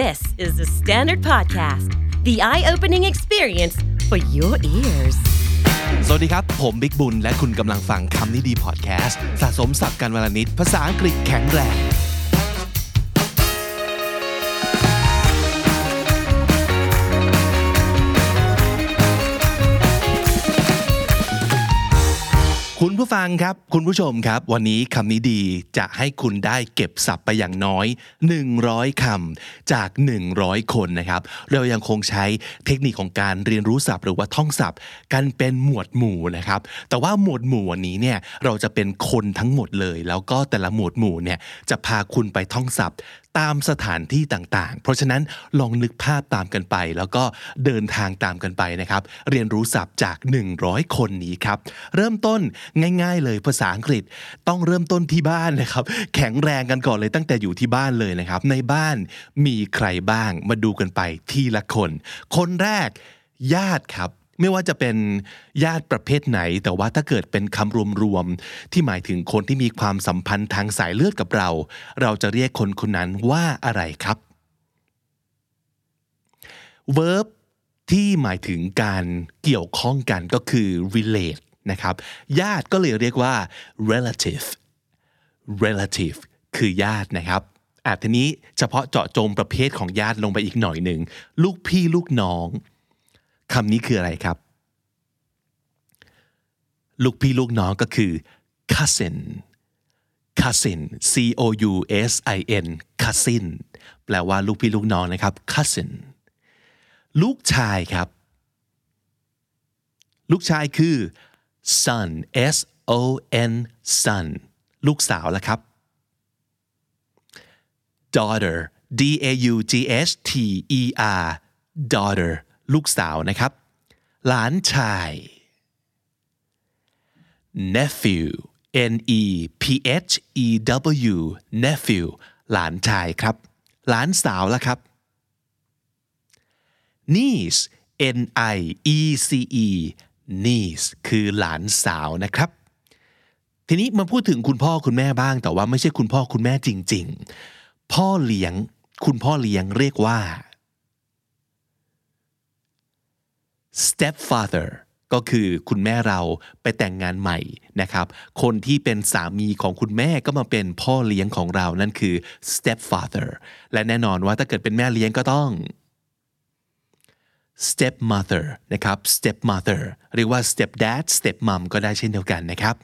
This is the Standard Podcast, the eye opening experience for your ears. สวัสดีครับ ผมบิ๊กบุญ และคุณกำลังฟังคำนี้ดีพอดแคสต์ สะสมสับกันวลนิด ภาษาอังกฤษแข็งแรง คุณผู้ฟังครับ คุณผู้ชมครับ วันนี้คำนี้ดีจะให้คุณได้เก็บศัพท์ไปอย่างน้อย 100 คำจาก 100 คนนะครับ เรายังคงใช้เทคนิคของการเรียนรู้ศัพท์หรือว่าท่องศัพท์ กันเป็นหมวดหมู่นะครับ แต่ว่าหมวดหมู่วันนี้เนี่ยเราจะเป็นคนทั้งหมดเลย แล้วก็แต่ละหมวดหมู่เนี่ยจะพาคุณไปท่องศัพท์ ตามสถานที่ต่างๆ เพราะฉะนั้นลองนึกภาพตามกันไป แล้วก็เดินทางตามกันไปนะครับ เรียนรู้ศัพท์จาก 100 คนนี้ครับ เริ่มต้นง่าย ๆ เลยภาษาอังกฤษต้องเริ่มต้นที่บ้านนะครับ แข็งแรงกันก่อนเลยตั้งแต่อยู่ที่บ้านเลยนะครับ ในบ้านมีใครบ้างมาดูกันไปทีละคน คนแรกญาติครับ ไม่ว่าจะเป็นญาติประเภทไหน แต่ว่าถ้าเกิดเป็นคำรวมๆที่หมายถึงคนที่มีความสัมพันธ์ทางสายเลือดกับเรา เราจะเรียกคนคนนั้นว่าอะไรครับ verb ที่หมายถึงการเกี่ยวข้องกันก็คือ relate นะครับ ญาติก็เลยเรียกว่า relative relative คือญาตินะครับอาทีนี้เฉพาะเจาะจงประเภทของญาติลงไปอีกหน่อยหนึ่ง ลูกพี่ลูกน้อง คำนี้คืออะไรครับ ลูกพี่ลูกน้องก็คือ cousin cousin c o u s i n cousin แปลว่าลูกพี่ลูกน้องนะครับ cousin ลูกชายครับ ลูกชายคือ son s o n son ลูกสาวละครับ daughter d a u g h t e r daughter ลูกสาวนะครับ หลานชาย nephew n e p h e w nephew หลานชายครับ หลานสาวละครับ niece n i e c e niece คือหลานสาวนะครับ ทีนี้มาพูดถึงคุณพ่อคุณแม่บ้างแต่ว่าไม่ใช่คุณพ่อคุณแม่จริง ๆ พ่อเลี้ยง คุณพ่อเลี้ยงเรียกว่า stepfather ก็คือคุณแม่เราไปแต่งงานใหม่นะครับ คนที่เป็นสามีของคุณแม่ก็มาเป็นพ่อเลี้ยงของเรานั่นคือ stepfather และแน่นอนว่าถ้าเกิดเป็นแม่เลี้ยงก็ต้อง stepmother นะครับ stepmother เรียกว่า stepdad stepmom ก็ได้เช่นเดียวกันนะครับ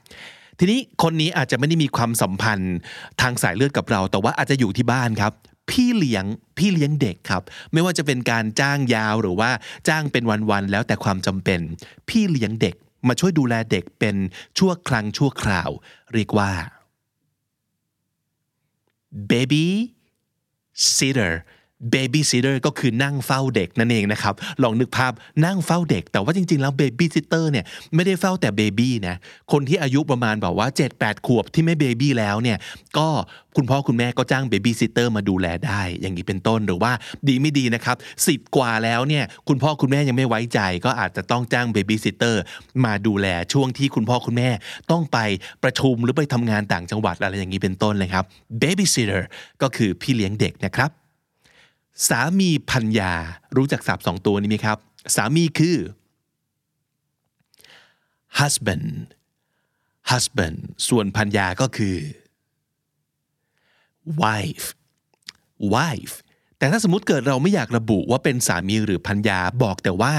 ทีนี้คนนี้อาจจะไม่ได้มีความสัมพันธ์ทางสายเลือดกับเรา แต่ว่าอาจจะอยู่ที่บ้านครับ พี่เลี้ยงพี่เลี้ยงเด็กครับ ไม่ว่าจะเป็นการจ้างยาวหรือว่าจ้างเป็นวันๆแล้วแต่ความจำเป็น พี่เลี้ยงเด็กมาช่วยดูแลเด็กเป็นชั่วครั้งชั่วคราว เรียกว่า baby sitter baby sitter ก็คือนั่งเฝ้าเด็กนั่นเองนะครับ ลองนึกภาพนั่งเฝ้าเด็ก แต่ว่าจริง ๆ แล้ว baby sitter เนี่ยไม่ได้เฝ้าแต่เบบี้นะ คนที่อายุประมาณแบบว่า 7-8 ขวบที่ไม่เบบี้แล้วเนี่ยก็คุณพ่อคุณแม่ก็จ้าง baby sitter มาดูแลได้ อย่างนี้เป็นต้นหรือว่าดีไม่ดีนะครับสิบกว่าแล้วเนี่ยคุณพ่อคุณแม่ยังไม่ไว้ใจ ก็อาจจะต้องจ้าง baby sitter มาดูแลช่วงที่คุณพ่อคุณแม่ต้องไปประชุมหรือไปทำงานต่างจังหวัดอะไรอย่างนี้เป็นต้นเลยครับ baby sitter ก็คือพี่เลี้ยงเด็กนะครับ สามีพัญญารู้จักศัพท์สองตัวนี้ไหมครับ สามีคือ husband husband ส่วนพัญญาก็คือ wife wife แต่ถ้าสมมติเกิดเราไม่อยากระบุว่าเป็นสามีหรือพัญญาบอกแต่ว่า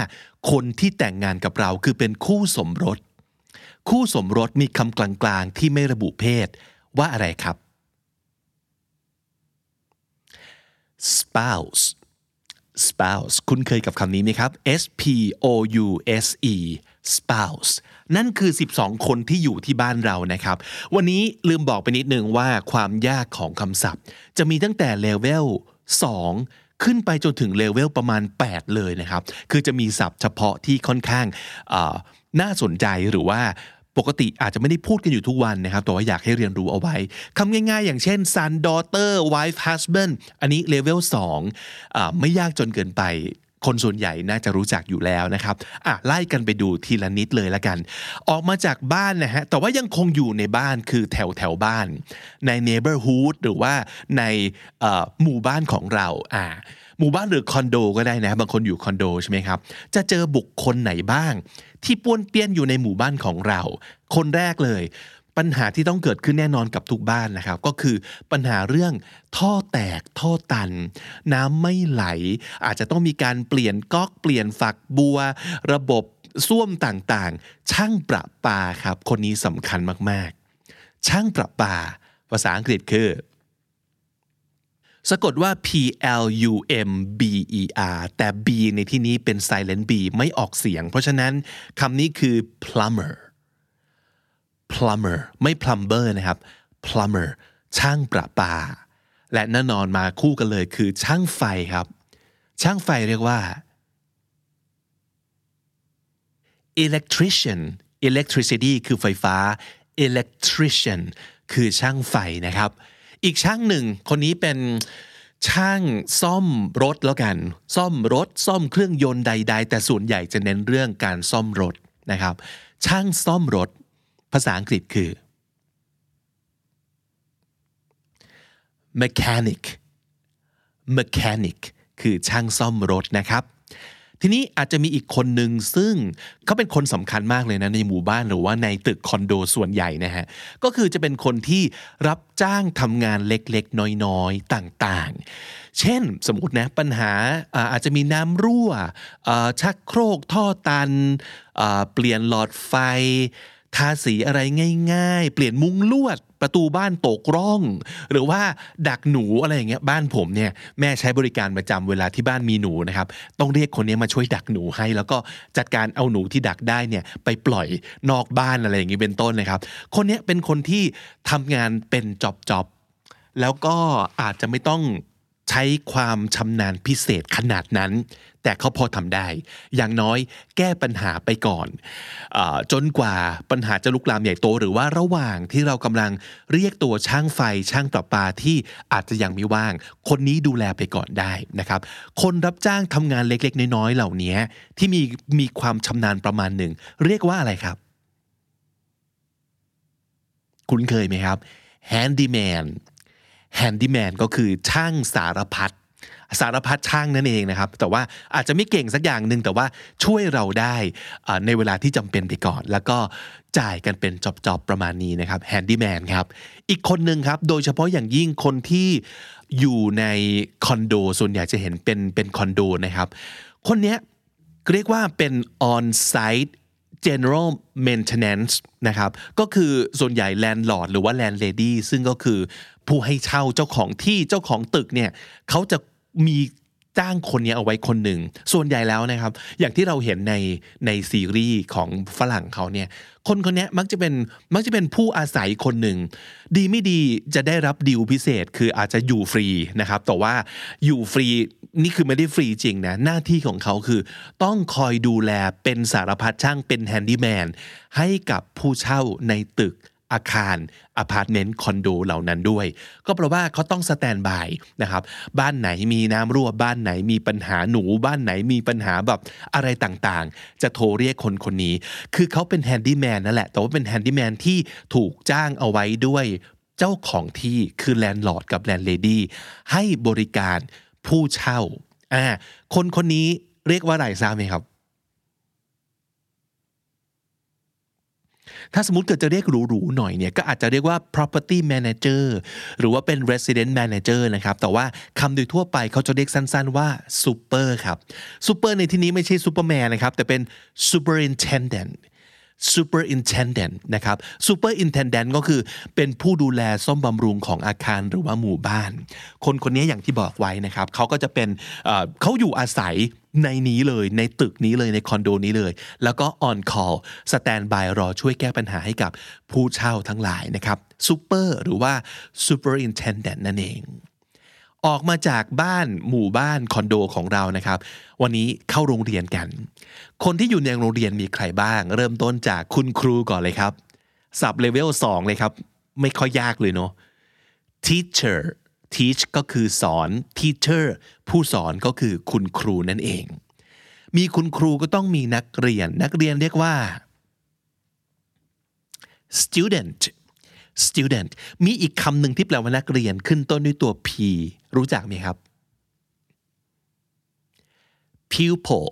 คนที่แต่งงานกับเราคือเป็นคู่สมรส คู่สมรสมีคำกลางๆที่ไม่ระบุเพศว่าอะไรครับ spouse spouse คุณเคยกับคำนี้ไหมครับ S P O U S E spouse นั่นคือ 12 คนที่อยู่ที่บ้านเรานะครับ วันนี้ลืมบอกไปนิดนึงว่าความยากของคำศัพท์ จะมีตั้งแต่เลเวล 2 ขึ้นไปจนถึงเลเวลประมาณ 8 เลยนะครับ คือจะมีศัพท์เฉพาะที่ค่อนข้างน่าสนใจหรือว่า ปกติอาจจะไม่ได้พูดกันอยู่ทุกวันนะครับ แต่ว่าอยากให้เรียนรู้เอาไว้คำง่ายๆ อย่างเช่น son daughter wife husband อันนี้เลเวล2ไม่ยากจนเกินไป คนส่วนใหญ่น่าจะรู้จักอยู่แล้วนะครับอะไล่กันไปดูทีละนิดเลยละกัน ออกมาจากบ้านนะฮะ แต่ว่ายังคงอยู่ในบ้านคือแถวแถวบ้าน ใน neighborhood หรือว่าในหมู่บ้านของเราอ่า หมู่บ้านหรือคอนโดก็ได้นะ บางคนอยู่คอนโดใช่ไหมครับ จะเจอบุคคลไหนบ้าง ที่ป้วนเปี้ยนอยู่ในหมู่บ้านของเรา คนแรกเลย ปัญหาที่ต้องเกิดขึ้นแน่นอนกับทุกบ้านนะครับ ก็คือปัญหาเรื่องท่อแตกท่อตัน น้ำไม่ไหล อาจจะต้องมีการเปลี่ยนก๊อกเปลี่ยนฝักบัว ระบบส้วมต่างๆ ช่างประปาครับ คนนี้สำคัญมากๆ ช่างประปา ภาษาอังกฤษคือ สะกดว่า P L U M B E R แต่ B ในที่นี้เป็น silent B ไม่ออกเสียง เพราะฉะนั้นคำนี้คือ plumber plumber ไม่ plumber นะครับ plumber ช่างประปา และแน่นอนมาคู่กันเลยคือช่างไฟครับ ช่างไฟเรียกว่า electrician electricity คือไฟฟ้า electrician คือช่างไฟนะครับ อีกช่างหนึ่ง คนนี้เป็นช่างซ่อมรถแล้วกัน ซ่อมรถซ่อมเครื่องยนต์ใด ๆ แต่ส่วนใหญ่จะเน้นเรื่องการซ่อมรถนะครับ ช่างซ่อมรถ ภาษาอังกฤษคือ mechanic mechanic คือช่างซ่อมรถนะครับ ทีนี้อาจจะมีอีกคนหนึ่งซึ่งเขาเป็นคนสำคัญมากเลยนะในหมู่บ้านหรือว่าในตึกคอนโดส่วนใหญ่นะฮะก็คือจะเป็นคนที่รับจ้างทำงานเล็กๆ น้อยๆ ต่างๆ เช่นสมมตินะปัญหาอาจจะมีน้ำรั่วชักโครกท่อตันเปลี่ยนหลอดไฟ ทาสีอะไรง่าย ๆ เปลี่ยนมุ้งลวด ประตูบ้านตกร่อง หรือว่าดักหนูอะไรอย่างเงี้ยบ้านผมเนี่ยแม่ใช้บริการประจำเวลาที่บ้านมีหนูนะครับต้องเรียกคนนี้มาช่วยดักหนูให้ แล้วก็จัดการเอาหนูที่ดักได้เนี่ยไปปล่อยนอกบ้านอะไรอย่างงี้เป็นต้นนะครับ คนนี้เป็นคนที่ทำงานเป็นจอบๆแล้วก็อาจจะไม่ต้องใช้ความชำนาญพิเศษขนาดนั้น แต่เขาพอทำได้ อย่างน้อยแก้ปัญหาไปก่อนอจนกว่าปัญหาจะลุกลามใหญ่โต หรือว่าระหว่างที่เรากำลังเรียกตัวช่างไฟช่างประปาที่อาจจะยังไม่ว่าง คนนี้ดูแลไปก่อนได้นะครับ คนรับจ้างทำงานเล็กๆ น้อยๆเหล่านี้ที่มีมีความชำนาญประมาณหนึ่งเรียกว่าอะไรครับ คุ้นเคยไหมครับ handyman แฮนดี้แมนก็คือช่างสารพัด สารพัดช่างนั่นเองนะครับ แต่ว่าอาจจะไม่เก่งสักอย่างหนึ่งแต่ว่าช่วยเราได้ในเวลาที่จำเป็นไปก่อน แล้วก็จ่ายกันเป็นจอบๆประมาณนี้นะครับแฮนดี้แมนครับ อีกคนหนึ่งครับโดยเฉพาะอย่างยิ่งคนที่อยู่ในคอนโดส่วนใหญ่จะเห็นเป็นเป็นคอนโดนะครับ คนนี้เรียกว่าเป็น on site general maintenance นะครับ ก็คือส่วนใหญ่ landlord หรือว่า landlady ซึ่งก็คือผู้ให้เช่าเจ้าของที่เจ้าของตึกเนี่ยเขาจะ มีจ้างคนนี้เอาไว้คนหนึ่ง ส่วนใหญ่แล้วนะครับ อย่างที่เราเห็นในในซีรีส์ของฝรั่งเขาเนี่ย คนคนนี้มักจะเป็นมักจะเป็นผู้อาศัยคนหนึ่ง ดีไม่ดีจะได้รับดีลพิเศษ คืออาจจะอยู่ฟรีนะครับ แต่ว่าอยู่ฟรีนี่คือไม่ได้ฟรีจริงนะ หน้าที่ของเขาคือ ต้องคอยดูแลเป็นสารพัดช่างเป็น handyman ให้กับผู้เช่าในตึกอาคาร อพาร์ตเมนต์คอนโดเหล่านั้นด้วย ก็เพราะว่าเขาต้อง standby นะครับบ้านไหนมีน้ำรั่วบ้านไหนมีปัญหาหนูบ้านไหนมีปัญหาแบบอะไรต่างๆ จะโทรเรียกคนคนนี้ คือเขาเป็น handyman นั่นแหละ แต่ว่าเป็น handyman ที่ถูกจ้างเอาไว้ด้วยเจ้าของที่คือ landlord กับ landlady ให้บริการผู้เช่าอ่าคนคนนี้เรียกว่าอะไรทราบไหมครับ ถ้าสมมติเกิดจะเรียกหรูๆหน่อยเนี่ยก็อาจจะเรียกว่า property manager หรือว่าเป็น resident manager นะครับ แต่ว่าคำโดยทั่วไปเขาจะเรียกสั้นๆว่า super ครับ super ในที่นี้ไม่ใช่ superman นะครับ แต่เป็น superintendent superintendent นะครับ superintendent ก็คือเป็นผู้ดูแลซ่อมบำรุงของอาคารหรือว่าหมู่บ้าน คนคนนี้อย่างที่บอกไว้นะครับเขาก็จะเป็นเขาอยู่อาศัยในนี้เลยในตึกนี้เลยในคอนโดนี้เลย แล้วก็ on call stand by รอช่วยแก้ปัญหาให้กับผู้เช่าทั้งหลายนะครับ super หรือว่า superintendent นั่นเอง ออกมาจากบ้านหมู่บ้านคอนโดของเรานะครับ วันนี้เข้าโรงเรียนกัน คนที่อยู่ในโรงเรียนมีใครบ้าง เริ่มต้นจากคุณครูก่อนเลยครับสับเลเวล2เลยครับ ไม่ค่อยยากเลยเนาะ teacher teach ก็คือสอน teacher ผู้สอนก็คือคุณครูนั่นเอง มีคุณครูก็ต้องมีนักเรียน นักเรียนเรียกว่า student student มีอีกคำหนึ่งที่แปลว่านักเรียนขึ้นต้นด้วยตัว p รู้จักไหมครับ pupil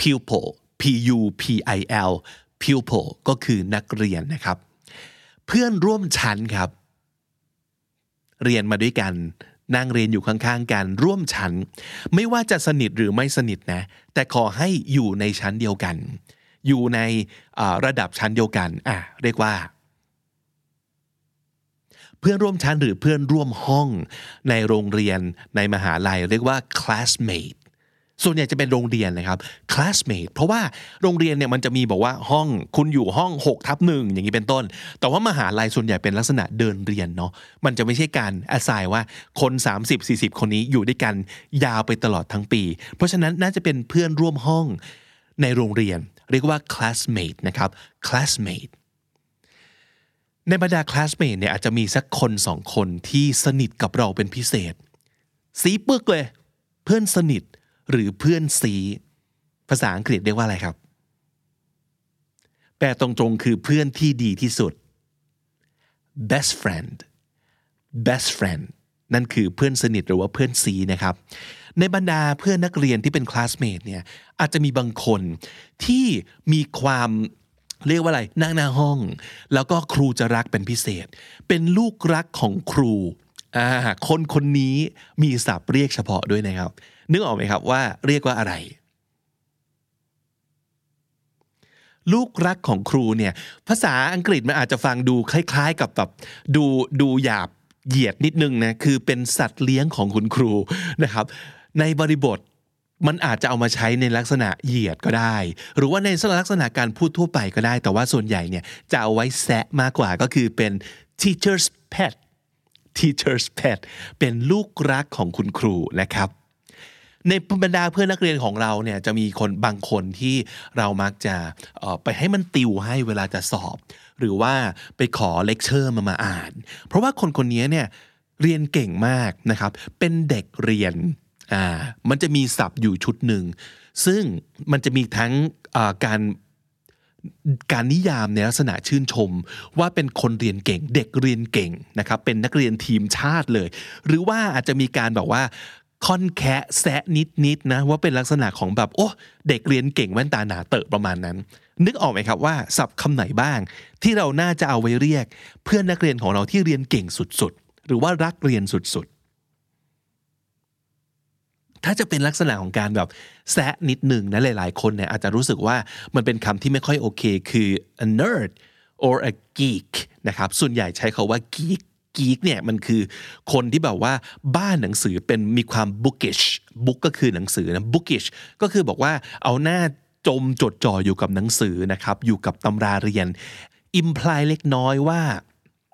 pupil p u p i l pupil ก็คือนักเรียนนะครับ เพื่อนร่วมชั้นครับ เรียนมาด้วยกันนั่งเรียนอยู่ข้างๆกันร่วมชั้น ไม่ว่าจะสนิทหรือไม่สนิทนะ แต่ขอให้อยู่ในชั้นเดียวกัน อยู่ในระดับชั้นเดียวกันอะเรียกว่า เพื่อนร่วมชั้นหรือเพื่อนร่วมห้องในโรงเรียนในมหาลัย เรียกว่า classmate ส่วนใหญ่จะเป็นโรงเรียนนะครับ classmate เพราะว่าโรงเรียนเนี่ยมันจะมีบอกว่าห้องคุณอยู่ห้อง6ทับหนึ่งอย่างนี้เป็นต้น แต่ว่ามหาลัยส่วนใหญ่เป็นลักษณะเดินเรียนเนาะมันจะไม่ใช่การอาศัยว่าคน 30-40 คนนี้อยู่ด้วยกันยาวไปตลอดทั้งปี เพราะฉะนั้นน่าจะเป็นเพื่อนร่วมห้องในโรงเรียน เรียกว่า classmate นะครับ classmate ในบรรดา classmate เนี่ยอาจจะมีสักคนสองคนที่สนิทกับเราเป็นพิเศษ สีปึกเลย เพื่อนสนิทหรือเพื่อนซีภาษาอังกฤษเรียกว่าอะไรครับ แปลตรงๆคือเพื่อนที่ดีที่สุด best friend best friend นั่นคือเพื่อนสนิทหรือว่าเพื่อนซีนะครับ ในบรรดาเพื่อนนักเรียนที่เป็นคลาสเมทเนี่ยอาจจะมีบางคนที่มีความ เรียกว่าอะไรนั่งหน้าห้อง แล้วก็ครูจะรักเป็นพิเศษ เป็นลูกรักของครูอ่าคนคนนี้มีศัพท์เรียกเฉพาะด้วยนะครับ นึกออกไหมครับว่าเรียกว่าอะไร ลูกรักของครูเนี่ยภาษาอังกฤษมันอาจจะฟังดูคล้ายๆ กับแบบดูดูหยาบเหยียดนิดนึงนะคือเป็นสัตว์เลี้ยงของคุณครูนะครับ ในบริบท มันอาจจะเอามาใช้ในลักษณะเหยียดก็ได้ หรือว่าในลักษณะการพูดทั่วไปก็ได้ แต่ว่าส่วนใหญ่เนี่ยจะเอาไว้แซะมากกว่าก็คือเป็น teacher's pet teacher's pet เป็นลูกรักของคุณครูนะครับ ในบรรดาเพื่อนนักเรียนของเราเนี่ยจะมีคนบางคนที่เรามักจะไปให้มันติวให้เวลาจะสอบ หรือว่าไปขอเลคเชอร์มามาอ่าน เพราะว่าคนคนนี้เนี่ยเรียนเก่งมากนะครับ เป็นเด็กเรียน อ่ามันจะมีศัพท์อยู่ชุดหนึ่ง ซึ่งมันจะมีทั้งการการนิยามในลักษณะชื่นชม ว่าเป็นคนเรียนเก่ง เด็กเรียนเก่งนะครับเป็นนักเรียนทีมชาติเลย หรือว่าอาจจะมีการบอกว่าค่อนแคะแซะนิดๆนะว่าเป็นลักษณะของแบบโอ้เด็กเรียนเก่งแว่นตาหนาเตอะประมาณนั้น นึกออกไหมครับว่าศัพท์คำไหนบ้าง ที่เราน่าจะเอาไว้เรียก เพื่อนนักเรียนของเราที่เรียนเก่งสุดๆ หรือว่ารักเรียนสุดๆ ถ้าจะเป็นลักษณะของการแบบแซะนิดหนึ่งนะหลาย ๆ คนเนี่ยอาจจะรู้สึกว่ามันเป็นคำที่ไม่ค่อยโอเคคือ a nerd or a geek นะครับส่วนใหญ่ใช้คาว่า geek กีกเนี่ยมันคือคนที่แบบว่าบ้านหนังสือเป็นมีความ bookish book ก็คือหนังสือนะ bookish ก็คือบอกว่าเอาหน้าจมจดจ่ออยู่กับหนังสือนะครับอยู่กับตำราเรียน imply เล็กน้อยว่า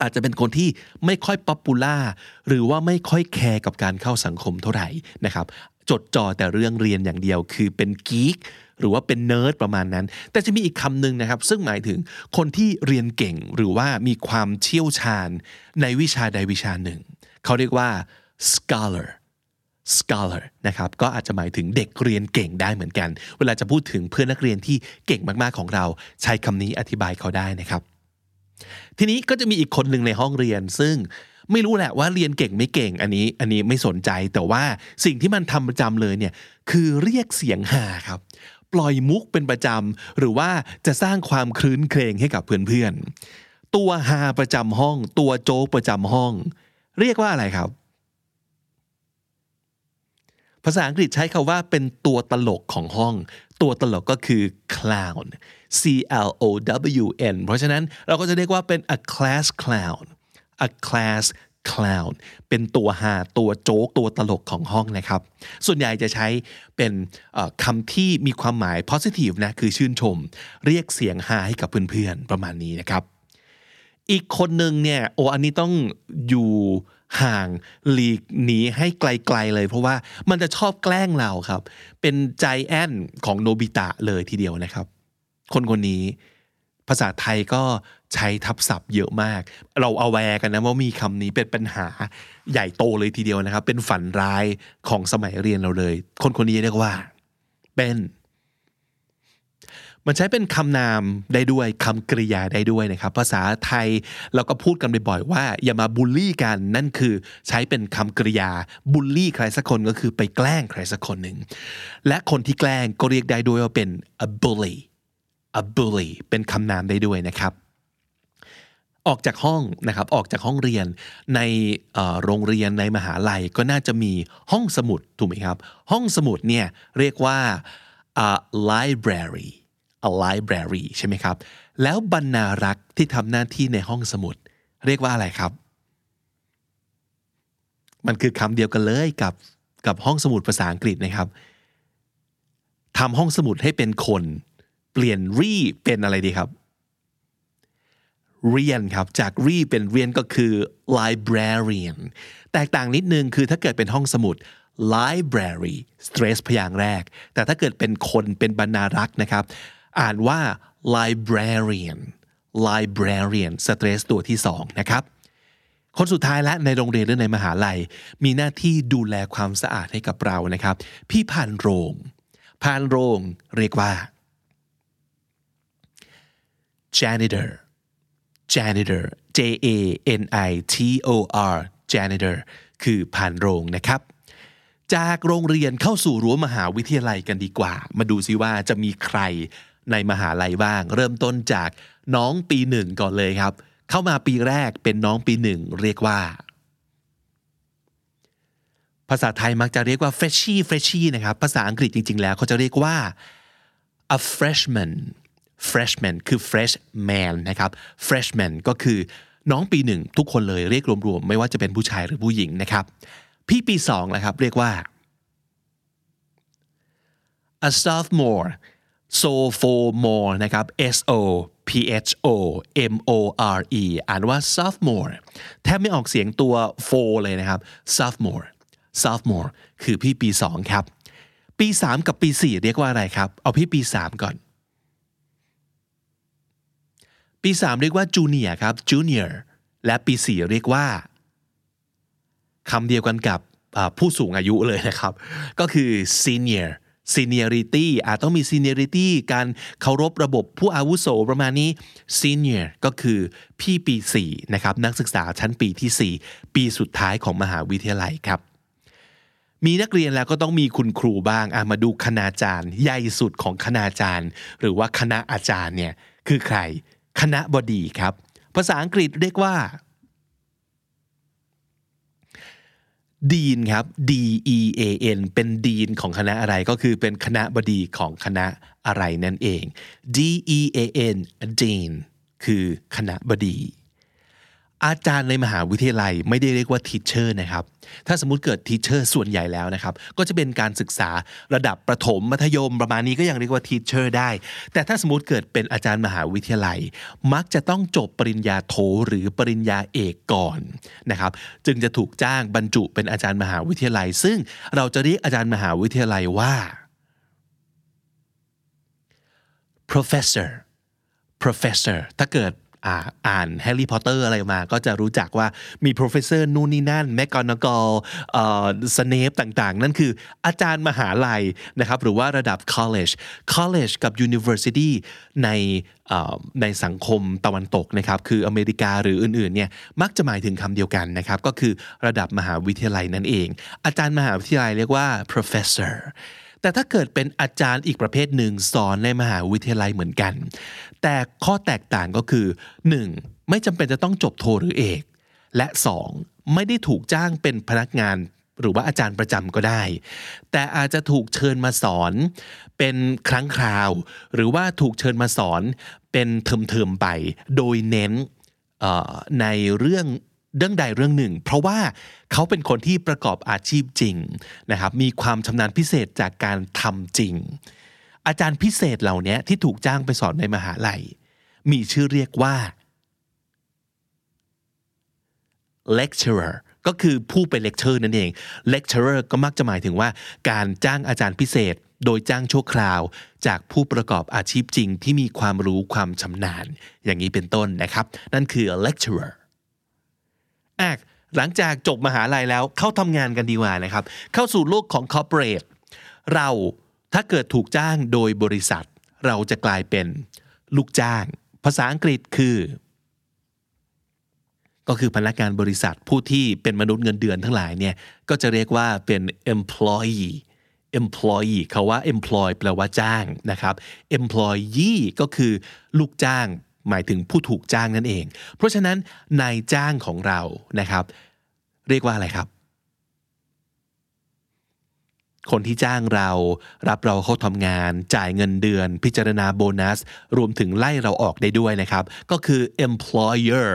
อาจจะเป็นคนที่ไม่ค่อย popular หรือว่าไม่ค่อยแคร์กับการเข้าสังคมเท่าไหร่นะครับ จดจ่อแต่เรื่องเรียนอย่างเดียว คือเป็น geek หรือว่าเป็นเนิร์ดประมาณนั้น แต่จะมีอีกคำหนึ่งนะครับ ซึ่งหมายถึงคนที่เรียนเก่งหรือว่ามีความเชี่ยวชาญในวิชาใดวิชาหนึ่ง เขาเรียกว่า scholar scholar นะครับก็อาจจะหมายถึงเด็กเรียนเก่งได้เหมือนกัน เวลาจะพูดถึงเพื่อนนักเรียนที่เก่งมากๆของเรา ใช้คำนี้อธิบายเขาได้นะครับ ทีนี้ก็จะมีอีกคนหนึ่งในห้องเรียนซึ่ง ไม่รู้แหละว่าเรียนเก่งไม่เก่งอันนี้อันนี้ไม่สนใจแต่ว่าสิ่งที่มันทำประจำเลยเนี่ยคือเรียกเสียงหาครับ ปล่อยมุกเป็นประจำหรือว่าจะสร้างความคลื้นเครงให้กับเพื่อนๆตัวฮาประจำห้อง ตัวโจ๊กประจำห้อง เรียกว่าอะไรครับ ภาษาอังกฤษใช้คาว่าเป็นตัวตลกของห้อง ตัวตลกก็คือ clown C L O W N เพราะฉะนั้นเราก็จะเรียกว่าเป็น a class clown a class clown เป็นตัวหาตัวโจ๊กตัวตลกของห้องนะครับ ส่วนใหญ่จะใช้เป็นคำที่มีความหมาย positive นะ คือชื่นชม เรียกเสียงหาให้กับเพื่อนๆ ประมาณนี้นะครับ อีกคนหนึ่งเนี่ย โออันนี้ต้องอยู่ห่างหลีกหนีให้ไกลๆเลย เพราะว่ามันจะชอบแกล้งเราครับ เป็นใจแอนของโนบิตะเลยทีเดียวนะครับ คนคนนี้ ภาษาไทยก็ใช้ทับศัพท์เยอะมาก เราเอาแวกันนะว่ามีคำนี้เป็นปัญหาใหญ่โตเลยทีเดียวนะครับ เป็นฝันร้ายของสมัยเรียนเราเลย คนคนนี้เรียกว่า เป็น มันใช้เป็นคำนามได้ด้วยคำกริยาได้ด้วยนะครับ ภาษาไทยเราก็พูดกันบ่อยๆว่า อย่ามาบูลลี่กันนั่นคือใช้เป็นคำกริยาบูลลี่ใครสักคนก็คือไปแกล้งใครสักคนหนึ่งและคนที่แกล้งก็เรียกได้ด้วยว่าเป็น a bully a bully เป็นคำนามได้ด้วยนะครับ ออกจากห้องนะครับออกจากห้องเรียนในโรงเรียนในมหาลัยก็น่าจะมีห้องสมุดถูกไหมครับ ห้องสมุดเนี่ยเรียกว่า a library a library ใช่ไหมครับ แล้วบรรณารักษ์ที่ทำหน้าที่ในห้องสมุด เรียกว่าอะไรครับ มันคือคำเดียวกันเลยกับกับห้องสมุดภาษาอังกฤษนะครับทำห้องสมุดให้เป็นคน เปลี่ยนรีเป็นอะไรดีครับ เรียนครับจากรีเป็นเรียนก็คือ librarian แตกต่างนิดนึงคือถ้าเกิดเป็นห้องสมุด library stress พยางค์แรก แต่ถ้าเกิดเป็นคนเป็นบรรณารักษ์นะครับ อ่านว่า librarian librarian stress ตัวที่สองนะครับ คนสุดท้ายและในโรงเรียนหรือในมหาลัย มีหน้าที่ดูแลความสะอาดให้กับเรานะครับ พี่ผ่านโรงผ่านโรงเรียกว่า janitor janitor J A N I T O R janitor คือผ่านโรงนะครับ จากโรงเรียนเข้าสู่รั้วมหาวิทยาลัยกันดีกว่า มาดูซิว่าจะมีใครในมหาลัยบ้าง เริ่มต้นจากน้องปีหนึ่งก่อนเลยครับ เข้ามาปีแรกเป็นน้องปีหนึ่งเรียกว่า ภาษาไทยมักจะเรียกว่า freshie freshie นะครับ ภาษาอังกฤษจริง ๆ แล้วเขาจะเรียกว่า a freshman freshman คือ freshman นะครับ freshman ก็คือน้องปีหนึ่งทุกคนเลยเรียกรวมๆ ไม่ว่าจะเป็นผู้ชายหรือผู้หญิงนะครับ พี่ปีสองนะครับ เรียกว่า a sophomore sophomore นะครับ S O P H O M O R E อ่านว่า sophomore แทบไม่ออกเสียงตัว f o เลยนะครับ sophomore sophomore คือพี่ปี2ครับ ปี3กับปี4เรียกว่าอะไรครับ เอาพี่ปี3ก่อน ปี3เรียกว่า junior ครับ junior และปี4เรียกว่าคำเดียวกันกับผู้สูงอายุเลยนะครับ ก็คือ senior seniority อาจต้องมี seniority การเคารพระบบผู้อาวุโสประมาณนี้ senior ก็คือพี่ปี 4 นะครับ นักศึกษาชั้นปีที่ 4 ปีสุดท้ายของมหาวิทยาลัยครับ มีนักเรียนแล้วก็ต้องมีคุณครูบ้างมาดูคณาจารย์ ใหญ่สุดของคณาจารย์ หรือว่าคณะอาจารย์เนี่ยคือใคร คณะบดีครับ ภาษาอังกฤษเรียกว่าดีนครับ D E A N เป็นดีนของคณะอะไรก็คือเป็นคณะบดีของคณะอะไรนั่นเอง D E A N Dean คือคณะบดี อาจารย์ในมหาวิทยาลัยไม่ได้เรียกว่า teacher นะครับ ถ้าสมมติเกิด teacher ส่วนใหญ่แล้วนะครับ ก็จะเป็นการศึกษาระดับประถมมัธยมประมาณนี้ก็ยังเรียกว่า teacher ได้ แต่ถ้าสมมติเกิดเป็นอาจารย์มหาวิทยาลัย มักจะต้องจบปริญญาโทหรือปริญญาเอกก่อนนะครับ จึงจะถูกจ้างบรรจุเป็นอาจารย์มหาวิทยาลัย ซึ่งเราจะเรียกอาจารย์มหาวิทยาลัยว่า professor professor ถ้าเกิด อ่านแฮร์รี่พอตเตอร์อะไรมา ก็จะรู้จักว่ามี professor นู่นนี่นั่นแมกกอนกอลสเนปต่างๆ นั่นคืออาจารย์มหาลัยนะครับหรือว่าระดับ college college กับ university ในในสังคมตะวันตกนะครับคืออเมริกาหรืออื่นๆเนี่ยมักจะหมายถึงคำเดียวกันนะครับก็คือระดับมหาวิทยาลัยนั่นเอง อาจารย์มหาวิทยาลัยเรียกว่า professor แต่ถ้าเกิดเป็นอาจารย์อีกประเภทหนึ่งสอนในมหาวิทยาลัยเหมือนกัน แต่ข้อแตกต่างก็คือ 1. ไม่จำเป็นจะต้องจบโทหรือเอก และ 2. ไม่ได้ถูกจ้างเป็นพนักงานหรือว่าอาจารย์ประจำก็ได้ แต่อาจจะถูกเชิญมาสอนเป็นครั้งคราว หรือว่าถูกเชิญมาสอนเป็นเทอมๆไป โดยเน้นในเรื่อง เรื่องใดเรื่องหนึ่ง เพราะว่าเขาเป็นคนที่ประกอบอาชีพจริงนะครับมีความชำนาญพิเศษจากการทำจริง อาจารย์พิเศษเหล่านี้ที่ถูกจ้างไปสอนในมหาลัย มีชื่อเรียกว่า lecturer ก็คือผู้ไปเลคเชอร์นั่นเอง lecturer ก็มักจะหมายถึงว่า การจ้างอาจารย์พิเศษ โดยจ้างชั่วคราว จากผู้ประกอบอาชีพจริงที่มีความรู้ความชำนาญ อย่างนี้เป็นต้นนะครับ นั่นคือ lecturer อะหลังจากจบมหาลัยแล้วเข้าทำงานกันดีกว่านะครับ เข้าสู่โลกของคอร์เปอเรทเราถ้าเกิดถูกจ้างโดยบริษัท เราจะกลายเป็นลูกจ้าง ภาษาอังกฤษคือ ก็คือพนักงานบริษัทผู้ที่เป็นมนุษย์เงินเดือนทั้งหลายเนี่ยก็จะเรียกว่าเป็น employee employee เขาว่า employ แปลว่าจ้างนะครับ employee ก็คือลูกจ้าง หมายถึงผู้ถูกจ้างนั่นเอง เพราะฉะนั้นนายจ้างของเรานะครับ เรียกว่าอะไรครับ คนที่จ้างเรารับเราเข้าทำงาน จ่ายเงินเดือน พิจารณาโบนัส รวมถึงไล่เราออกได้ด้วยนะครับ ก็คือ employer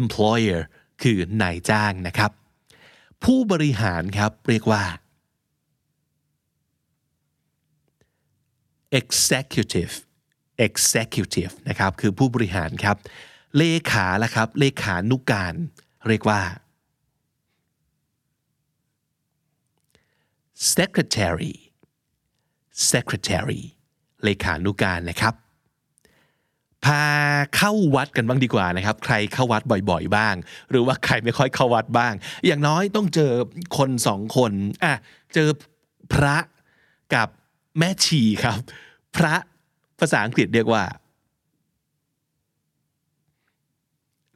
employer คือนายจ้างนะครับ ผู้บริหารครับเรียกว่า executive executive นะครับคือผู้บริหารครับ เลขาละครับ เลขานุการ เรียกว่า secretary secretary เลขานุการนะครับ พาเข้าวัดกันบ้างดีกว่านะครับ ใครเข้าวัดบ่อยๆ บ้าง หรือว่าใครไม่ค่อยเข้าวัดบ้าง อย่างน้อยต้องเจอคนสองคนอะเจอพระกับแม่ชีครับ พระ ภาษาอังกฤษเรียกว่า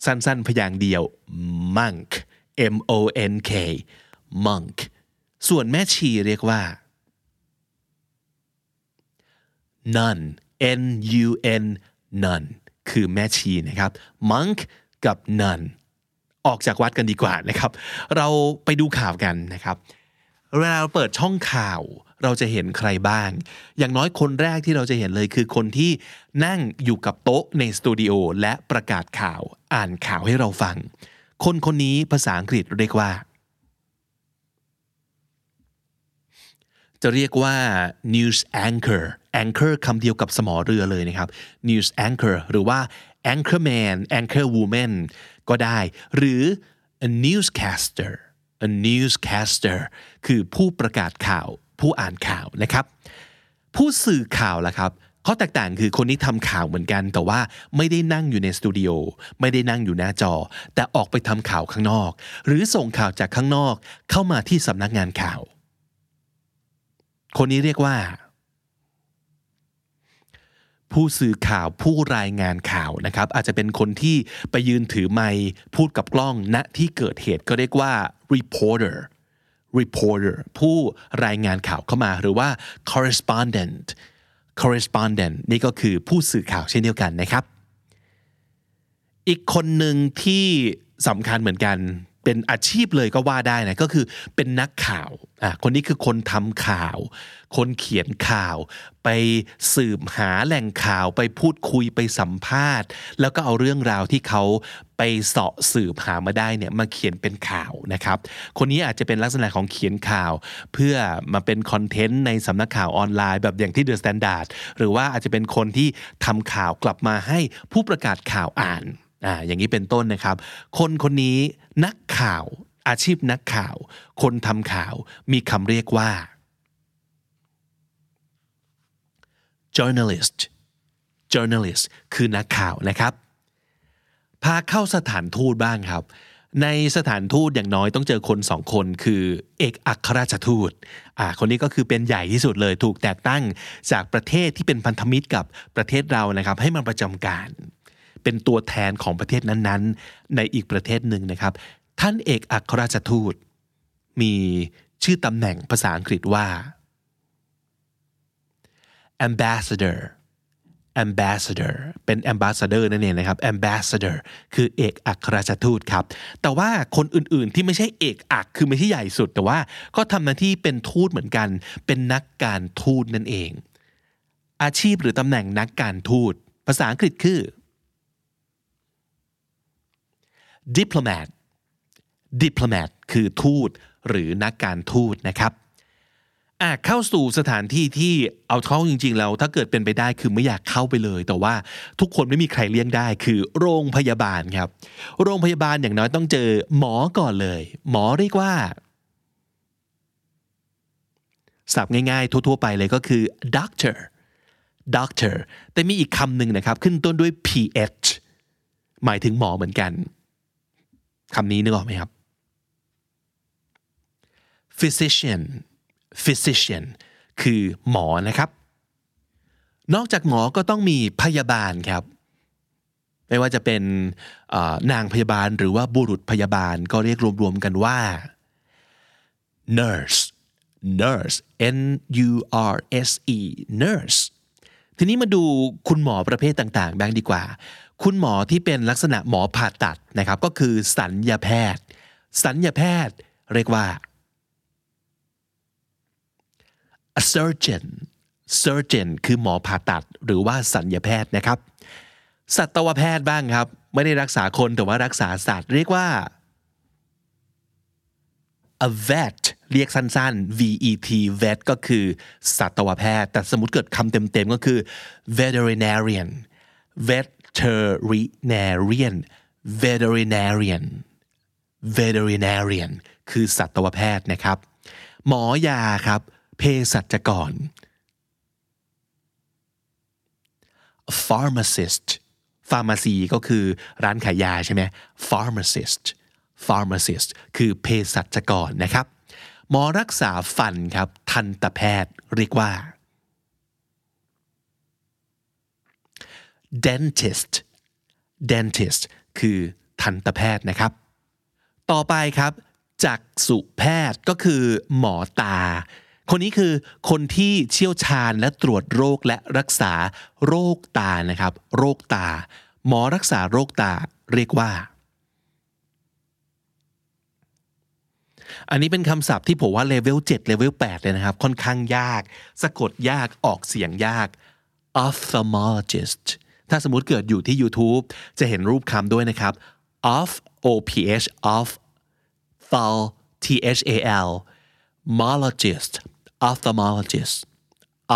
สั้นๆ พยางค์เดียว monk m o n k monk ส่วนแม่ชีเรียกว่า nun n u n nun คือแม่ชีนะครับ monk กับ nun ออกจากวัดกันดีกว่านะครับ เราไปดูข่าวกันนะครับ เวลาเราเปิดช่องข่าวเราจะเห็นใครบ้าง อย่างน้อยคนแรกที่เราจะเห็นเลยคือคนที่นั่งอยู่กับโต๊ะในสตูดิโอและประกาศข่าวอ่านข่าวให้เราฟัง คนคนนี้ภาษาอังกฤษเรียกว่า จะเรียกว่า news anchor anchor คำเดียวกับสมอเรือเลยนะครับ news anchor หรือว่า anchorman anchor woman ก็ได้ หรือ a newscaster a newscaster คือผู้ประกาศข่าว ผู้อ่านข่าวนะครับ ผู้สื่อข่าวล่ะครับข้อแตกต่างคือคนนี้ทำข่าวเหมือนกัน แต่ว่าไม่ได้นั่งอยู่ในสตูดิโอไม่ได้นั่งอยู่หน้าจอ แต่ออกไปทำข่าวข้างนอก หรือส่งข่าวจากข้างนอกเข้ามาที่สำนักงานข่าว คนนี้เรียกว่า ผู้สื่อข่าวผู้รายงานข่าวนะครับ อาจจะเป็นคนที่ไปยืนถือไมค์พูดกับกล้องณที่เกิดเหตุก็เรียกว่า reporter reporter ผู้รายงานข่าวเข้ามาหรือว่า correspondent correspondent นี่ก็คือผู้สื่อข่าวเช่นเดียวกันนะครับ อีกคนหนึ่งที่สำคัญเหมือนกัน เป็นอาชีพเลยก็ว่าได้นะก็คือเป็นนักข่าวอะคนนี้คือคนทำข่าว คนเขียนข่าว ไปสืบหาแหล่งข่าวไปพูดคุยไปสัมภาษณ์ แล้วก็เอาเรื่องราวที่เขาไปเสาะสืบหามาได้เนี่ยมาเขียนเป็นข่าวนะครับ คนนี้อาจจะเป็นลักษณะของเขียนข่าว เพื่อมาเป็นคอนเทนต์ในสำนักข่าวออนไลน์แบบอย่างที่เดอะสแตนดาร์ดหรือว่าอาจจะเป็นคนที่ทำข่าวกลับมาให้ผู้ประกาศข่าวอ่านอ่าอย่างนี้เป็นต้นนะครับ คนคนนี้ นักข่าว อาชีพนักข่าว คนทำข่าว มีคำเรียกว่า journalist journalist คือนักข่าวนะครับ พาเข้าสถานทูตบ้างครับ ในสถานทูตอย่างน้อยต้องเจอคนสองคนคือเอกอัครราชทูตอ่าคนนี้ก็คือเป็นใหญ่ที่สุดเลยถูกแต่งตั้งจากประเทศที่เป็นพันธมิตรกับประเทศเรานะครับ ให้มาประจำการ เป็นตัวแทนของประเทศนั้นๆ ในอีกประเทศหนึ่งนะครับ ท่านเอกอัครราชทูต มีชื่อตำแหน่งภาษาอังกฤษว่า ambassador ambassador เป็น ambassador นั่นเองนะครับ ambassador คือเอกอัครราชทูตครับ แต่ว่าคนอื่นๆที่ไม่ใช่เอกอักคือไม่ใช่ใหญ่สุด แต่ว่าก็ทำหน้าที่เป็นทูตเหมือนกัน เป็นนักการทูตนั่นเอง อาชีพหรือตำแหน่งนักการทูต ภาษาอังกฤษคือ diplomat diplomat คือทูตหรือนักการทูตนะครับอะเข้าสู่สถานที่ที่เอาเข้าจริงๆแล้วถ้าเกิดเป็นไปได้คือไม่อยากเข้าไปเลย แต่ว่าทุกคนไม่มีใครเลี่ยงได้คือโรงพยาบาลครับ โรงพยาบาลอย่างน้อยต้องเจอหมอก่อนเลย หมอเรียกว่าศัพท์ง่ายๆ ทั่วๆไปเลยก็คือ doctor doctor แต่มีอีกคำหนึ่งนะครับ ขึ้นต้นด้วย ph หมายถึงหมอเหมือนกัน คำนี้นึกออกไหมครับ physician physician คือหมอนะครับ นอกจากหมอก็ต้องมีพยาบาลครับ ไม่ว่าจะเป็นนางพยาบาลหรือว่าบุรุษพยาบาลก็เรียกรวมๆกันว่า nurse nurse n u r s e nurse ทีนี้มาดูคุณหมอประเภทต่างๆ บ้างดีกว่า คุณหมอที่เป็นลักษณะหมอผ่าตัดนะครับ ก็คือสัญญาแพทย์ สัญญาแพทย์เรียกว่า a surgeon surgeon คือหมอผ่าตัดหรือว่าสัญญาแพทย์นะครับ สัตวแพทย์บ้างครับ ไม่ได้รักษาคนแต่ว่ารักษาสัตว์เรียกว่า a vet เรียกสั้นๆ vet vet ก็คือสัตวแพทย์ แต่สมมติเกิดคำเต็มๆ ก็คือ veterinarian vet veterinarian veterinarian veterinarian คือสัตวแพทย์นะครับ หมอยาครับเภสัชกร pharmacist pharmacy ก็คือร้านขายยาใช่ไหม pharmacist pharmacist คือเภสัชกรนะครับ หมอรักษาฟันครับ ทันตแพทย์เรียกว่า dentist dentist คือทันตแพทย์นะครับ ต่อไปครับ จักษุแพทย์ก็คือหมอตา คนนี้คือคนที่เชี่ยวชาญและตรวจโรคและรักษาโรคตานะครับ โรคตา หมอรักษาโรคตาเรียกว่า อันนี้เป็นคำศัพท์ที่ผมว่าเลเวล7เลเวล8เลยนะครับ ค่อนข้างยาก สะกดยากออกเสียงยาก ophthalmologist ถ้าสมมติเกิดอยู่ที่ YouTube จะเห็นรูปคำด้วยนะครับ oph o p h oph thal t h a l mologist ophthalmologist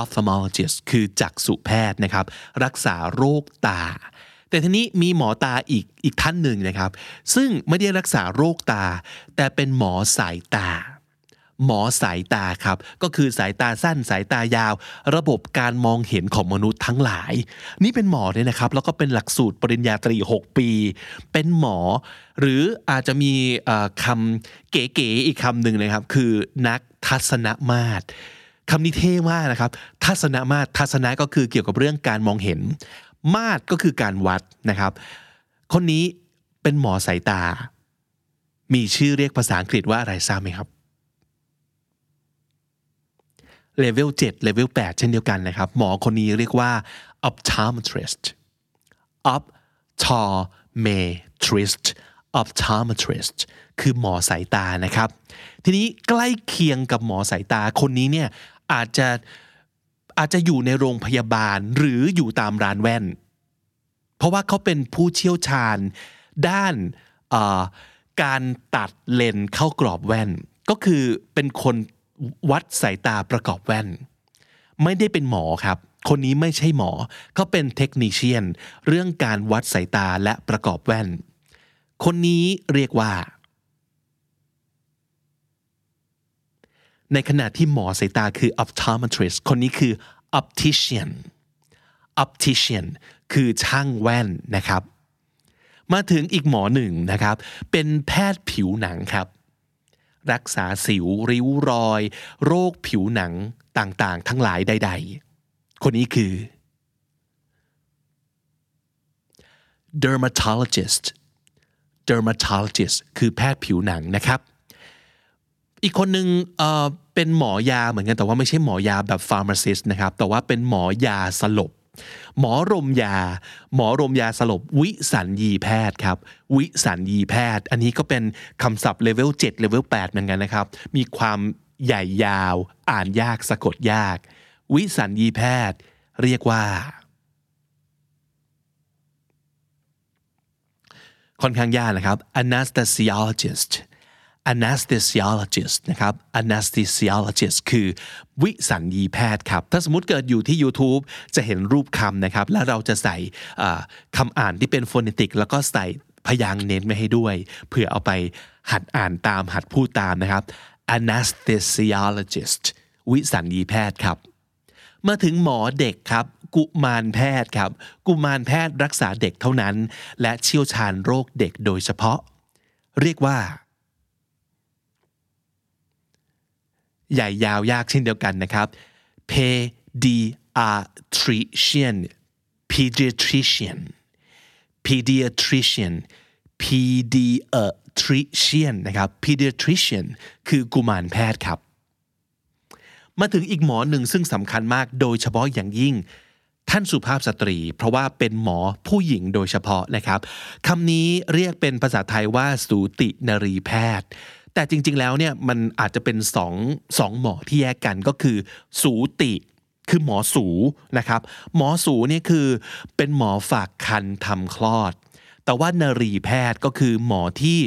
ophthalmologist คือจักษุแพทย์นะครับ รักษาโรคตา แต่ทีนี้มีหมอตาอีกอีกท่านหนึ่งนะครับ ซึ่งไม่ได้รักษาโรคตา แต่เป็นหมอสายตา หมอสายตาครับ ก็คือสายตาสั้นสายตายาว ระบบการมองเห็นของมนุษย์ทั้งหลาย นี่เป็นหมอเนี่ยนะครับ แล้วก็เป็นหลักสูตรปริญญาตรี 6 ปี เป็นหมอ หรืออาจจะมีคำเก๋ๆอีกคำหนึ่งนะครับ คือนักทัศนมาตรคำนี้เท่มากนะครับ ทัศนมาตรทัศนะก็คือเกี่ยวกับเรื่องการมองเห็น มาตรก็คือการวัดนะครับ คนนี้เป็นหมอสายตา มีชื่อเรียกภาษาอังกฤษว่าอะไรทราบไหมครับ เลเวล7เลเวล8เช่นเดียวกันนะครับ หมอคนนี้เรียกว่า optometrist optometrist optometrist คือหมอสายตานะครับ ทีนี้ใกล้เคียงกับหมอสายตาคนนี้เนี่ยอาจจะอาจจะอยู่ในโรงพยาบาลหรืออยู่ตามร้านแว่น เพราะว่าเขาเป็นผู้เชี่ยวชาญด้านการตัดเลนเข้ากรอบแว่น ก็คือเป็นคน วัดสายตาประกอบแว่น ไม่ได้เป็นหมอครับ คนนี้ไม่ใช่หมอ เขาเป็นเทคนิชเชียน เรื่องการวัดสายตาและประกอบแว่น คนนี้เรียกว่า ในขณะที่หมอสายตาคือ optometrist คนนี้คือ optician optician คือช่างแว่นนะครับ มาถึงอีกหมอหนึ่งนะครับ เป็นแพทย์ผิวหนังครับ รักษาสิว ริ้วรอย โรคผิวหนังต่างๆ ทั้งหลายใด ๆ คนนี้คือ dermatologist dermatologist คือแพทย์ผิวหนังนะครับ อีกคนหนึ่งเป็นหมอยาเหมือนกันแต่ว่าไม่ใช่หมอยาแบบ pharmacist นะครับ แต่ว่าเป็นหมอยาสลบ หมอรมยา หมอรมยาสลบวิสัญญีแพทย์ครับ วิสัญญีแพทย์ อันนี้ก็เป็นคำศัพท์เลเวล7เลเวล8เหมือนกันนะครับ มีความใหญ่ยาว อ่านยากสะกดยาก วิสัญญีแพทย์ เรียกว่า ค่อนข้างยากนะครับ anesthesiologist anesthesiologist นะครับ anesthesiologist คือวิสัญญีแพทย์ครับ ถ้าสมมติเกิดอยู่ที่ YouTube จะเห็นรูปคำนะครับ แล้วเราจะใส่คำอ่านที่เป็นโฟนิติก แล้วก็ใส่พยางเน้นไม่ให้ด้วย เพื่อเอาไปหัดอ่านตามหัดพูดตามนะครับ anesthesiologist วิสัญญีแพทย์ครับ มาถึงหมอเด็กครับ กุมารแพทย์ครับ กุมารแพทย์รักษาเด็กเท่านั้น และเชี่ยวชาญโรคเด็กโดยเฉพาะ เรียกว่า ใหญ่ยาวยากเช่นเดียวกันนะครับ pediatrician pediatrician pediatrician pediatrician นะครับ pediatrician คือกุมารแพทย์ครับ มาถึงอีกหมอหนึ่งซึ่งสำคัญมากโดยเฉพาะอย่างยิ่งท่านสุภาพสตรี เพราะว่าเป็นหมอผู้หญิงโดยเฉพาะนะครับคำนี้เรียกเป็นภาษาไทยว่าสูตินรีแพทย์ แต่จริง ๆ แล้วเนี่ยมันอาจจะเป็นสองสองหมอที่แยกกันก็คือ สูติคือหมอสูนะครับ หมอสูเนี่ยคือเป็นหมอฝากคันทำคลอด แต่ว่านรีแพทย์ก็คือหมอที่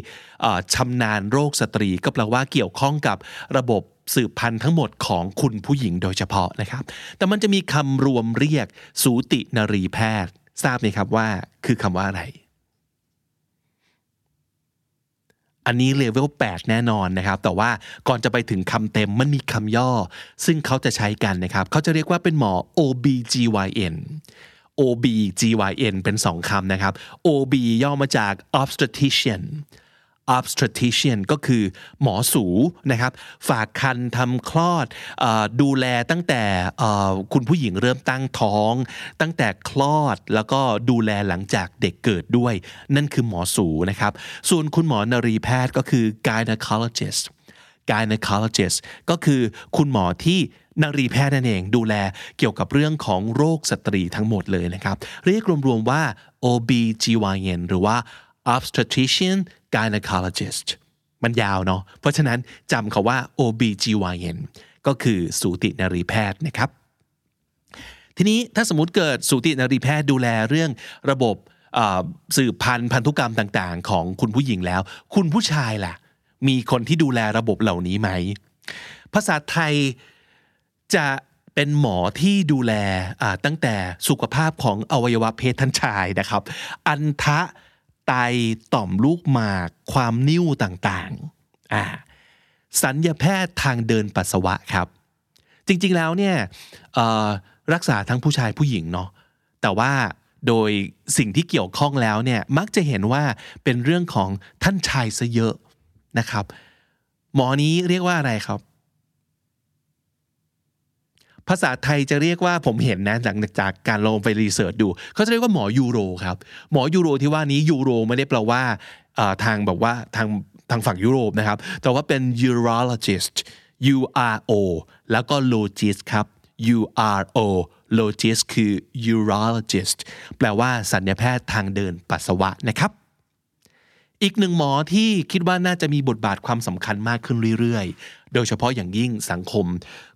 ชำนาญโรคสตรีก็แปลว่าเกี่ยวข้องกับระบบสืบพันธุ์ทั้งหมดของคุณผู้หญิงโดยเฉพาะนะครับ แต่มันจะมีคำรวมเรียกสูตินรีแพทย์ ทราบไหมครับว่าคือคำว่าอะไร อันนี้เลเวล8แน่นอนนะครับ แต่ว่าก่อนจะไปถึงคำเต็มมันมีคำย่อ ซึ่งเขาจะใช้กันนะครับ เขาจะเรียกว่าเป็นหมอ OBGYN OBGYN เป็นสองคำนะครับ OB ย่อมาจาก obstetrician obstetrician ก็คือหมอสูนะครับ ฝากคันทำคลอดดูแลตั้งแต่คุณผู้หญิงเริ่มตั้งท้อง ตั้งแต่คลอดแล้วก็ดูแลหลังจากเด็กเกิดด้วย นั่นคือหมอสูนะครับ ส่วนคุณหมอนรีแพทย์ก็คือ gynecologist gynecologist ก็คือคุณหมอที่นรีแพทย์นั่นเองดูแลเกี่ยวกับเรื่องของโรคสตรีทั้งหมดเลยนะครับ เรียกรวมๆว่า OB-GYN หรือว่า obstetrician gynecologist มันยาวเนาะเพราะฉะนั้นจำคาว่า OB-GYN ก็คือสูตินรีแพทย์นะครับ ทีนี้ถ้าสมมติเกิดสูตินรีแพทย์ดูแลเรื่องระบบสืบพันธุ์พันธุกรรมต่างๆ ของคุณผู้หญิงแล้ว คุณผู้ชายล่ะ มีคนที่ดูแลระบบเหล่านี้ไหม ภาษาไทยจะเป็นหมอที่ดูแลตั้งแต่สุขภาพของอวัยวะเพศท่านชายนะครับ อันทะ ไตต่อมลูกหมากความนิ่วต่างๆอ่าสัญญาแพทย์ทางเดินปัสสาวะครับ จริงๆแล้วเนี่ยรักษาทั้งผู้ชายผู้หญิงเนาะแต่ว่าโดยสิ่งที่เกี่ยวข้องแล้วเนี่ยมักจะเห็นว่าเป็นเรื่องของท่านชายซะเยอะนะครับ หมอนี้เรียกว่าอะไรครับ ภาษาไทยจะเรียกว่าผมเห็นนะจากจากการลงไปรีเสิร์ชดูเขาจะเรียกว่าหมอยูโรครับหมอยูโรที่ว่านี้ยูโรไม่ได้แปลว่าทางแบบว่าทางทางฝั่งยุโรปนะครับ แต่ว่าเป็น urologist U R O แล้วก็ logist ครับ U R O logist คือ urologist แปลว่าสัญญาแพทย์ทางเดินปัสสาวะนะครับ อีกหนึ่งหมอที่คิดว่าน่าจะมีบทบาทความสำคัญมากขึ้นเรื่อยๆ โดยเฉพาะอย่างยิ่งสังคม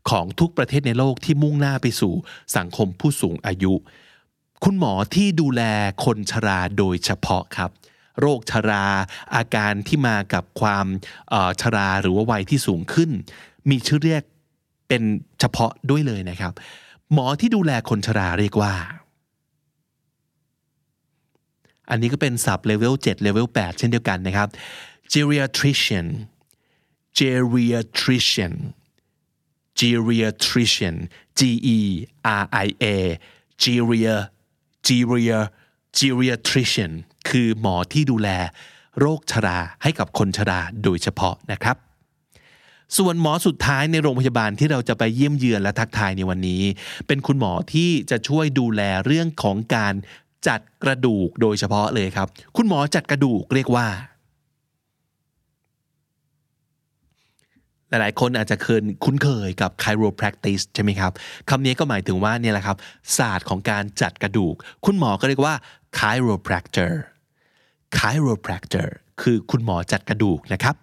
ของทุกประเทศในโลกที่มุ่งหน้าไปสู่สังคมผู้สูงอายุ คุณหมอที่ดูแลคนชราโดยเฉพาะครับ โรคชรา อาการที่มากับความชราหรือว่าวัยที่สูงขึ้น มีชื่อเรียกเป็นเฉพาะด้วยเลยนะครับ หมอที่ดูแลคนชราเรียกว่า อันนี้ก็เป็นศัพท์เลเวล7เลเวล8เช่นเดียวกันนะครับ geriatrician geriatrician geriatrician G E R I A geria geria geriatrician คือหมอที่ดูแลโรคชราให้กับคนชราโดยเฉพาะนะครับ ส่วนหมอสุดท้ายในโรงพยาบาลที่เราจะไปเยี่ยมเยือนและทักทายในวันนี้ เป็นคุณหมอที่จะช่วยดูแลเรื่องของการ จัดกระดูกโดยเฉพาะเลยครับ คุณหมอจัดกระดูกเรียกว่า หลายๆ คนอาจจะเคยคุ้นเคยกับ chiropractic ใช่ไหมครับคำนี้ก็หมายถึงว่าเนี่ยแหละครับ ศาสตร์ของการจัดกระดูก คุณหมอก็เรียกว่า chiropractor chiropractor คือคุณหมอจัดกระดูกนะครับ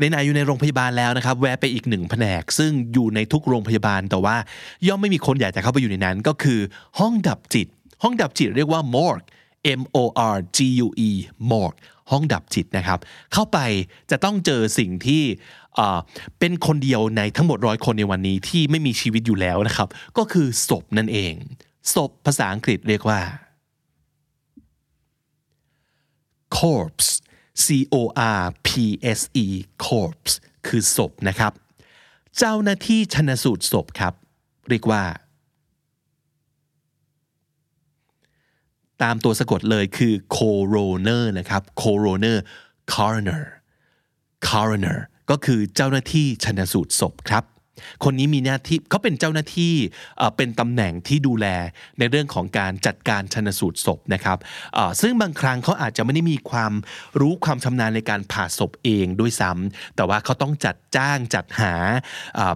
ในไหนอยู่ในโรงพยาบาลแล้วนะครับ แวะไปอีกหนึ่งแผนก ซึ่งอยู่ในทุกโรงพยาบาลแต่ว่า ย่อมไม่มีคนอยากจะเข้าไปอยู่ในนั้น ก็คือห้องดับจิต ห้องดับจิตเรียกว่า morgue M O R G U E morgue ห้องดับจิตนะครับ เข้าไปจะต้องเจอสิ่งที่เป็นคนเดียวในทั้งหมดร้อยคนในวันนี้ที่ไม่มีชีวิตอยู่แล้วนะครับ ก็คือศพนั่นเอง ศพภาษาอังกฤษเรียกว่า corpse C O R P S E corpse คือศพนะครับ เจ้าหน้าที่ชนสูตรศพครับ เรียกว่า ตามตัวสะกดเลยคือ coroner นะครับ coroner coroner coroner ก็คือเจ้าหน้าที่ชนสูตรศพครับ คนนี้มีหน้าที่เขาเป็นเจ้าหน้าที่เป็นตำแหน่งที่ดูแลในเรื่องของการจัดการชันสูตรศพนะครับซึ่งบางครั้งเขาอาจจะไม่ได้มีความรู้ความชำนาญในการผ่าศพเองด้วยซ้ำแต่ว่าเขาต้องจัดจ้างจัดหา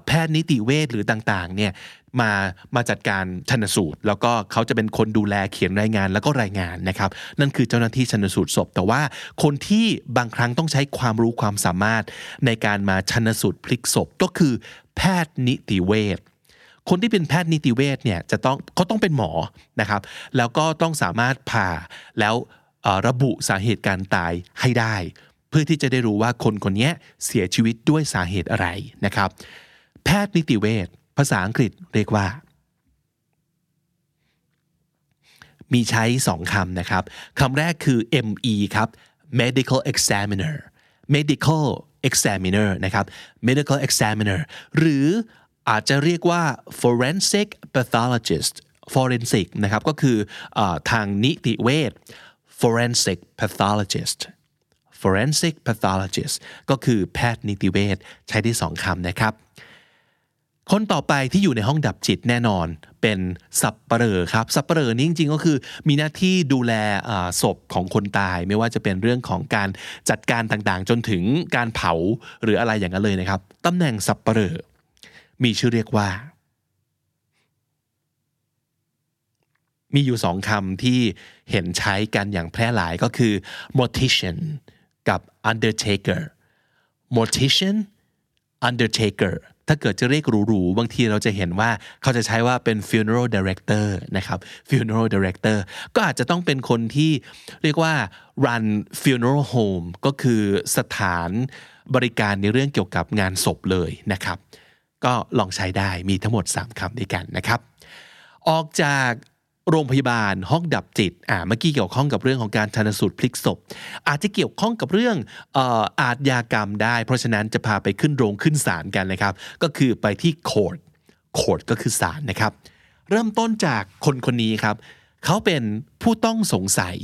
แพทย์นิติเวชหรือต่างๆเนี่ย มามาจัดการชันสูตร แล้วก็เขาจะเป็นคนดูแลเขียนรายงานแล้วก็รายงานนะครับ นั่นคือเจ้าหน้าที่ชันสูตรศพ แต่ว่าคนที่บางครั้งต้องใช้ความรู้ความสามารถในการมาชันสูตรพลิกศพก็คือ แพทย์นิติเวชคนที่เป็นแพทย์นิติเวชเนี่ยจะต้องเขาต้องเป็นหมอนะครับ แล้วก็ต้องสามารถผ่าแล้วระบุสาเหตุการตายให้ได้ เพื่อที่จะได้รู้ว่าคนคนนี้เสียชีวิตด้วยสาเหตุอะไรนะครับ แพทย์นิติเวช ภาษาอังกฤษเรียกว่า มีใช้สองคำนะครับคำแรกคือ ME ครับ medical examiner medical examiner นะครับ medical examiner หรืออาจจะเรียกว่า forensic pathologist forensic นะครับก็คืออทางนิติเวช forensic pathologist forensic pathologist ก็คือแพทย์นิติเวชใช้ได้สองคำนะครับ คนต่อไปที่อยู่ในห้องดับจิตแน่นอนเป็นสับปเหร่อครับสับปเหร่อนี่จริงๆก็คือมีหน้าที่ดูแลศพของคนตาย ไม่ว่าจะเป็นเรื่องของการจัดการต่างๆ จนถึงการเผาหรืออะไรอย่างนั้นเลยนะครับตำแหน่งสับปเหร่อมีชื่อเรียกว่า มีอยู่สองคำที่เห็นใช้กันอย่างแพร่หลายก็คือ mortician กับ undertaker mortician undertaker ถ้าเกิดจะเรียกหรูๆบางทีเราจะเห็นว่าเขาจะใช้ว่าเป็น funeral director นะครับ funeral director ก็อาจจะต้องเป็นคนที่เรียกว่า run funeral home ก็คือสถานบริการในเรื่องเกี่ยวกับงานศพเลยนะครับ ก็ลองใช้ได้มีทั้งหมด 3คำด้วยกันนะครับ ออกจาก โรงพยาบาลห้องดับจิตอ่าเมื่อกี้เกี่ยวข้องกับเรื่องของการชันสูตรพลิกศพ อาจจะเกี่ยวข้องกับเรื่องอออาทยากรรมได้ เพราะฉะนั้นจะพาไปขึ้นโรงขึ้นศาลกันนะครับ ก็คือไปที่ court court ก็คือศาลนะครับ เริ่มต้นจากคนคนนี้ครับ เขาเป็นผู้ต้องสงสัย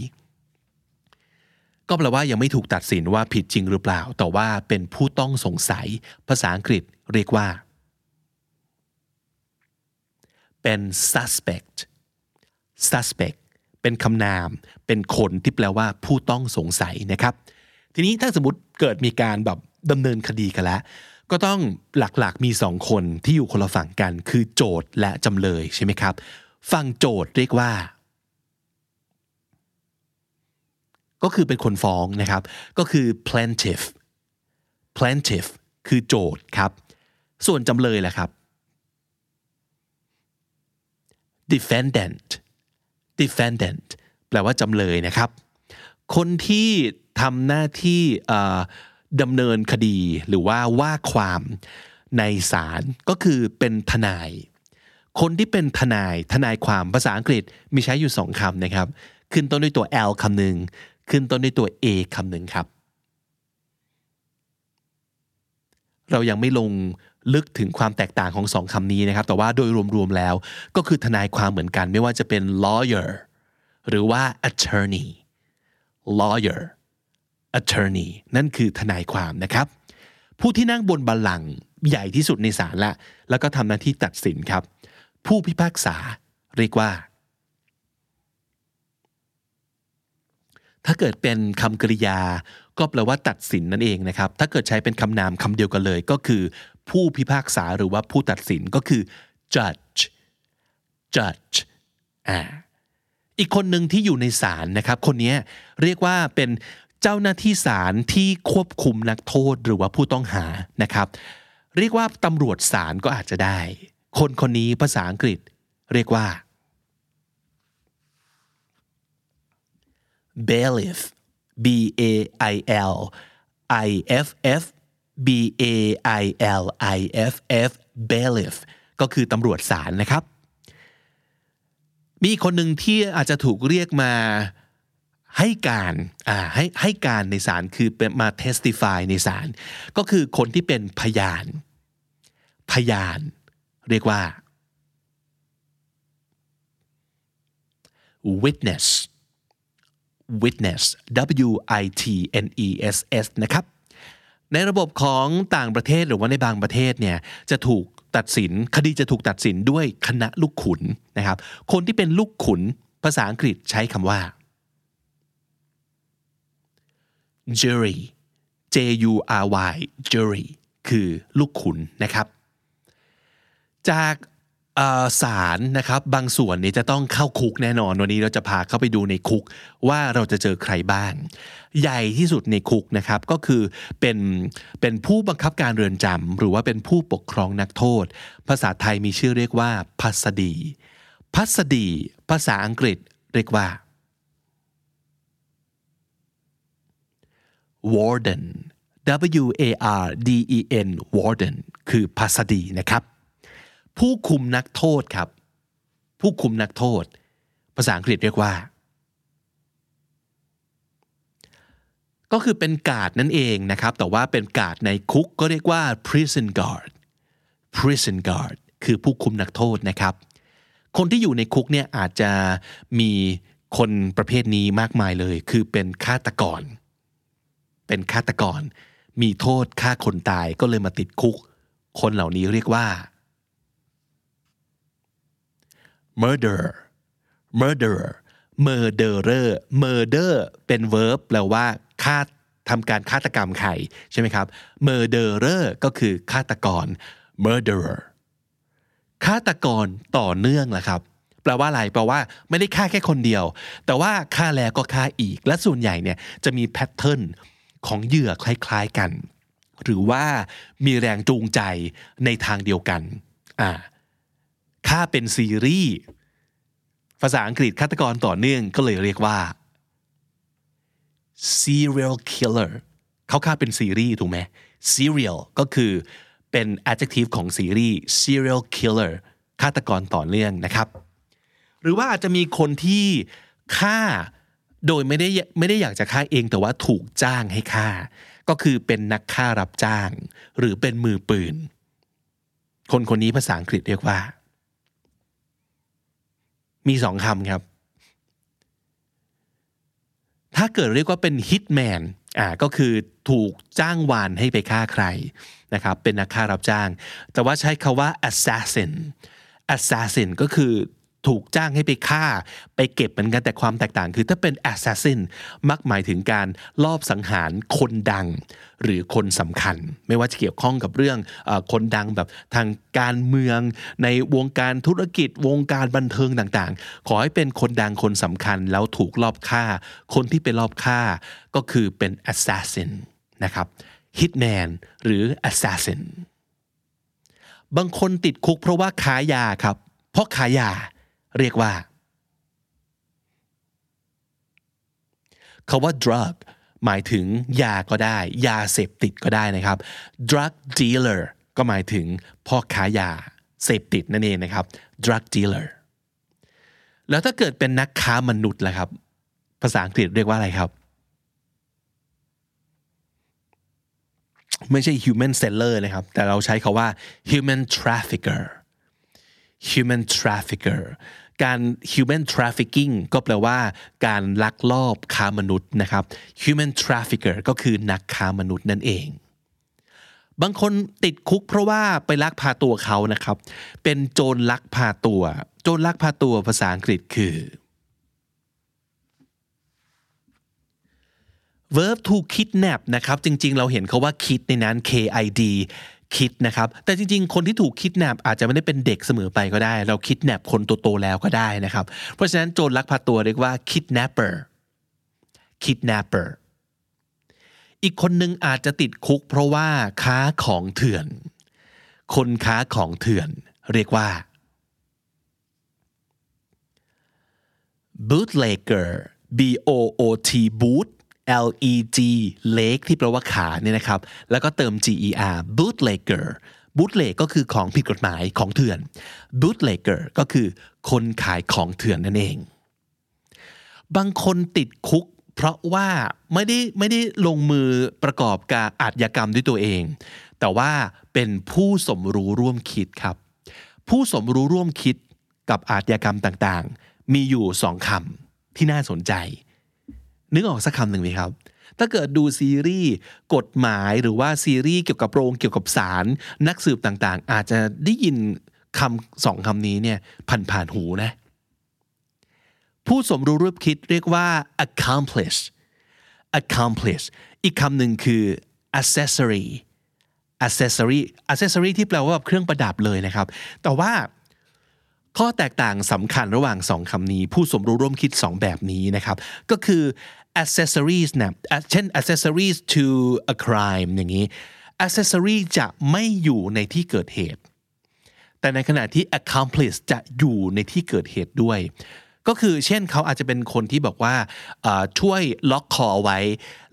ก็แปลว่ายังไม่ถูกตัดสินว่าผิดจริงหรือเปล่า แต่ว่าเป็นผู้ต้องสงสัย ภาษาอังกฤษเรียกว่า เป็น suspect suspect เป็นคำนาม เป็นคนที่แปลว่าผู้ต้องสงสัยนะครับ ทีนี้ถ้าสมมติเกิดมีการแบบดำเนินคดีกันแล้ว ก็ต้องหลักๆมีสองคนที่อยู่คนละฝั่งกัน คือโจทย์และจำเลยใช่ไหมครับ ฝั่งโจทย์เรียกว่า ก็คือเป็นคนฟ้องนะครับ ก็คือ plaintiff plaintiff คือโจทย์ครับ ส่วนจำเลยแหละครับ defendant defendant แปลว่าจำเลยนะครับ คนที่ทำหน้าที่ดำเนินคดีหรือว่าว่าความในศาลก็คือเป็นทนาย คนที่เป็นทนายทนายความภาษาอังกฤษมีใช้อยู่สองคำนะครับ ขึ้นต้นด้วยตัว L คำหนึ่งขึ้นต้นด้วยตัว A คำหนึ่งครับ เรายังไม่ลง ลึกถึงความแตกต่างของสองคำนี้นะครับ แต่ว่าโดยรวมๆแล้ว ก็คือทนายความเหมือนกัน ไม่ว่าจะเป็น lawyer หรือว่า attorney lawyer attorney นั่นคือทนายความนะครับ ผู้ที่นั่งบนบัลลังก์ใหญ่ที่สุดในศาลละ แล้วก็ทำหน้าที่ตัดสินครับ ผู้พิพากษาเรียกว่า ถ้าเกิดเป็นคำกริยา ก็แปลว่าตัดสินนั่นเองนะครับ ถ้าเกิดใช้เป็นคำนามคำเดียวกันเลยก็คือ ผู้พิพากษาหรือว่าผู้ตัดสินก็คือ judge judge อ่าอีกคนหนึ่งที่อยู่ในศาลนะครับ คนนี้เรียกว่าเป็นเจ้าหน้าที่ศาลที่ควบคุมนักโทษหรือว่าผู้ต้องหานะครับ เรียกว่าตำรวจศาลก็อาจจะได้ คนคนนี้ภาษาอังกฤษ เรียกว่า bailiff b a i l i f f b a i l i f f bailiff ก็คือตำรวจศาลนะครับ มีคนหนึ่งที่อาจจะถูกเรียกมาให้การอ่าให้ให้การในศาลคือมา testify ในศาลก็คือคนที่เป็นพยาน พยาน เรียกว่า witness witness w i t n e s s นะครับ ในระบบของต่างประเทศหรือว่าในบางประเทศเนี่ยจะถูกตัดสินคดีจะถูกตัดสินด้วยคณะลูกขุนนะครับ คนที่เป็นลูกขุนภาษาอังกฤษใช้คำว่า jury J U R Y jury คือลูกขุนนะครับ จากศาลนะครับบางส่วนนี้จะต้องเข้าคุกแน่นอน วันนี้เราจะพาเข้าไปดูในคุกว่าเราจะเจอใครบ้าง ใหญ่ที่สุดในคุกนะครับก็คือเป็นเป็นผู้บังคับการเรือนจำหรือว่าเป็นผู้ปกครองนักโทษ ภาษาไทยมีชื่อเรียกว่าพัสดี พัสดี ภาษาอังกฤษเรียกว่า warden W A R D E N warden คือพัสดีนะครับ ผู้คุมนักโทษครับ ผู้คุมนักโทษ ภาษาอังกฤษเรียกว่า ก็คือเป็นกาดนั่นเองนะครับ แต่ว่าเป็นกาดในคุกก็เรียกว่า prison guard prison guard คือผู้คุมนักโทษนะครับ คนที่อยู่ในคุกเนี่ยอาจจะมีคนประเภทนี้มากมายเลย คือเป็นฆาตกร เป็นฆาตกร มีโทษฆ่าคนตายก็เลยมาติดคุก คนเหล่านี้เรียกว่า murderer murderer murderer murder เป็น verb แปลว่า ฆ่าทำการฆาตกรรมใครใช่ไหมครับ murderer ก็คือฆาตกร murderer ฆาตกรต่อเนื่องแหละครับ แปลว่าอะไรแปลว่าไม่ได้ฆ่าแค่คนเดียว แต่ว่าฆ่าแล้วก็ฆ่าอีก และส่วนใหญ่เนี่ยจะมีแพทเทิร์นของเหยื่อคล้ายๆกัน หรือว่ามีแรงจูงใจในทางเดียวกันอ่าฆ่าเป็นซีรีส์ภาษาอังกฤษฆาตกรต่อเนื่องก็เลยเรียกว่า serial killer เขาฆ่าเป็นซีรีส์ถูกไหม serial ก็คือเป็น adjective ของซีรีส์ serial killer ฆาตกรต่อเนื่องนะครับ หรือว่าอาจจะมีคนที่ฆ่าโดยไม่ได้ไม่ได้อยากจะฆ่าเองแต่ว่าถูกจ้างให้ฆ่า ก็คือเป็นนักฆ่ารับจ้าง หรือเป็นมือปืน คนคนนี้ภาษาอังกฤษเรียกว่า มีสองคำครับ ถ้าเกิดเรียกว่าเป็นฮิตแมนอ่าก็คือถูกจ้างวานให้ไปฆ่าใครนะครับเป็นนักฆ่ารับจ้าง แต่ว่าใช้คาว่า assassin assassin ก็คือ ถูกจ้างให้ไปฆ่า ไปเก็บเหมือนกันแต่ความแตกต่างคือถ้าเป็น assassin มักหมายถึงการลอบสังหารคนดัง หรือคนสำคัญ ไม่ว่าจะเกี่ยวข้องกับเรื่องอคนดังแบบทางการเมือง ในวงการธุรกิจวงการบันเทิงต่างๆ ขอให้เป็นคนดังคนสำคัญแล้วถูกลอบฆ่า คนที่ไปลอบฆ่าก็คือเป็น assassin นะครับ hitman หรือ assassin บางคนติดคุกเพราะว่าค้ายาครับ เพราะขายยา เรียกว่าคาว่า drug หมายถึงยาก็ได้ ยาเสพติดก็ได้นะครับ drug dealer ก็หมายถึงพ่อค้ายาเสพติดนั่นเองนะครับ drug dealer แล้วถ้าเกิดเป็นนักค้ามนุษย์ล่ะครับ ภาษาอังกฤษเรียกว่าอะไรครับ ไม่ใช่ human seller นะครับ แต่เราใช้คาว่า human trafficker human trafficker การ human trafficking ก็แปลว่าการลักลอบค้ามนุษย์นะครับ human trafficker ก็คือนักค้ามนุษย์นั่นเอง บางคนติดคุกเพราะว่าไปลักพาตัวเขานะครับ เป็นโจรลักพาตัว โจรลักพาตัวภาษาอังกฤษคือ verb to kidnap นะครับ จริงๆ เราเห็นเขาว่า kid ในนั้น K I D คิดนะครับ แต่จริงๆ คนที่ถูกคิดแนบอาจจะไม่ได้เป็นเด็กเสมอไปก็ได้ เราคิดแนบคนโตๆแล้วก็ได้นะครับ เพราะฉะนั้นโจรลักพาตัวเรียกว่า kidnapper kidnapper อีกคนหนึ่งอาจจะติดคุกเพราะว่าค้าของเถื่อน คนค้าของเถื่อน เรียกว่า bootlegger b o o t boot L E G leg ที่แปลว่าขาเนี่ยนะครับ แล้วก็เติม G E R bootlegger bootleg ก็คือของผิดกฎหมายของเถื่อน bootlegger ก็คือคนขายของเถื่อนนั่นเอง บางคนติดคุก เพราะว่าไม่ได้ไม่ได้ลงมือประกอบการอาชญากรรมด้วยตัวเอง แต่ว่าเป็นผู้สมรู้ร่วมคิดครับ ผู้สมรู้ร่วมคิดกับอาชญากรรมต่างๆ มีอยู่สองคำที่น่าสนใจ นึกออกสักคำหนึ่งไหมครับ ถ้าเกิดดูซีรีส์กฎหมายหรือว่าซีรีส์เกี่ยวกับโรงเกี่ยวกับศาลนักสืบต่างๆ อาจจะได้ยินคำสองคำนี้เนี่ยผ่านผ่านหูนะ ผู้สมรู้ร่วมคิดเรียกว่า accomplish accomplish อีกคำหนึ่งคือ accessory accessory accessory ที่แปลว่าเครื่องประดับเลยนะครับ แต่ว่าข้อแตกต่างสำคัญระหว่างสองคำนี้ ผู้สมรู้ร่วมคิดสองแบบนี้นะครับ ก็คือ accessories นะเช่น accessories to a crime อย่างนี้ accessory จะไม่อยู่ในที่เกิดเหตุ แต่ในขณะที่ accomplice จะอยู่ในที่เกิดเหตุด้วย ก็คือเช่นเขาอาจจะเป็นคนที่บอกว่าช่วยล็อกคอไว้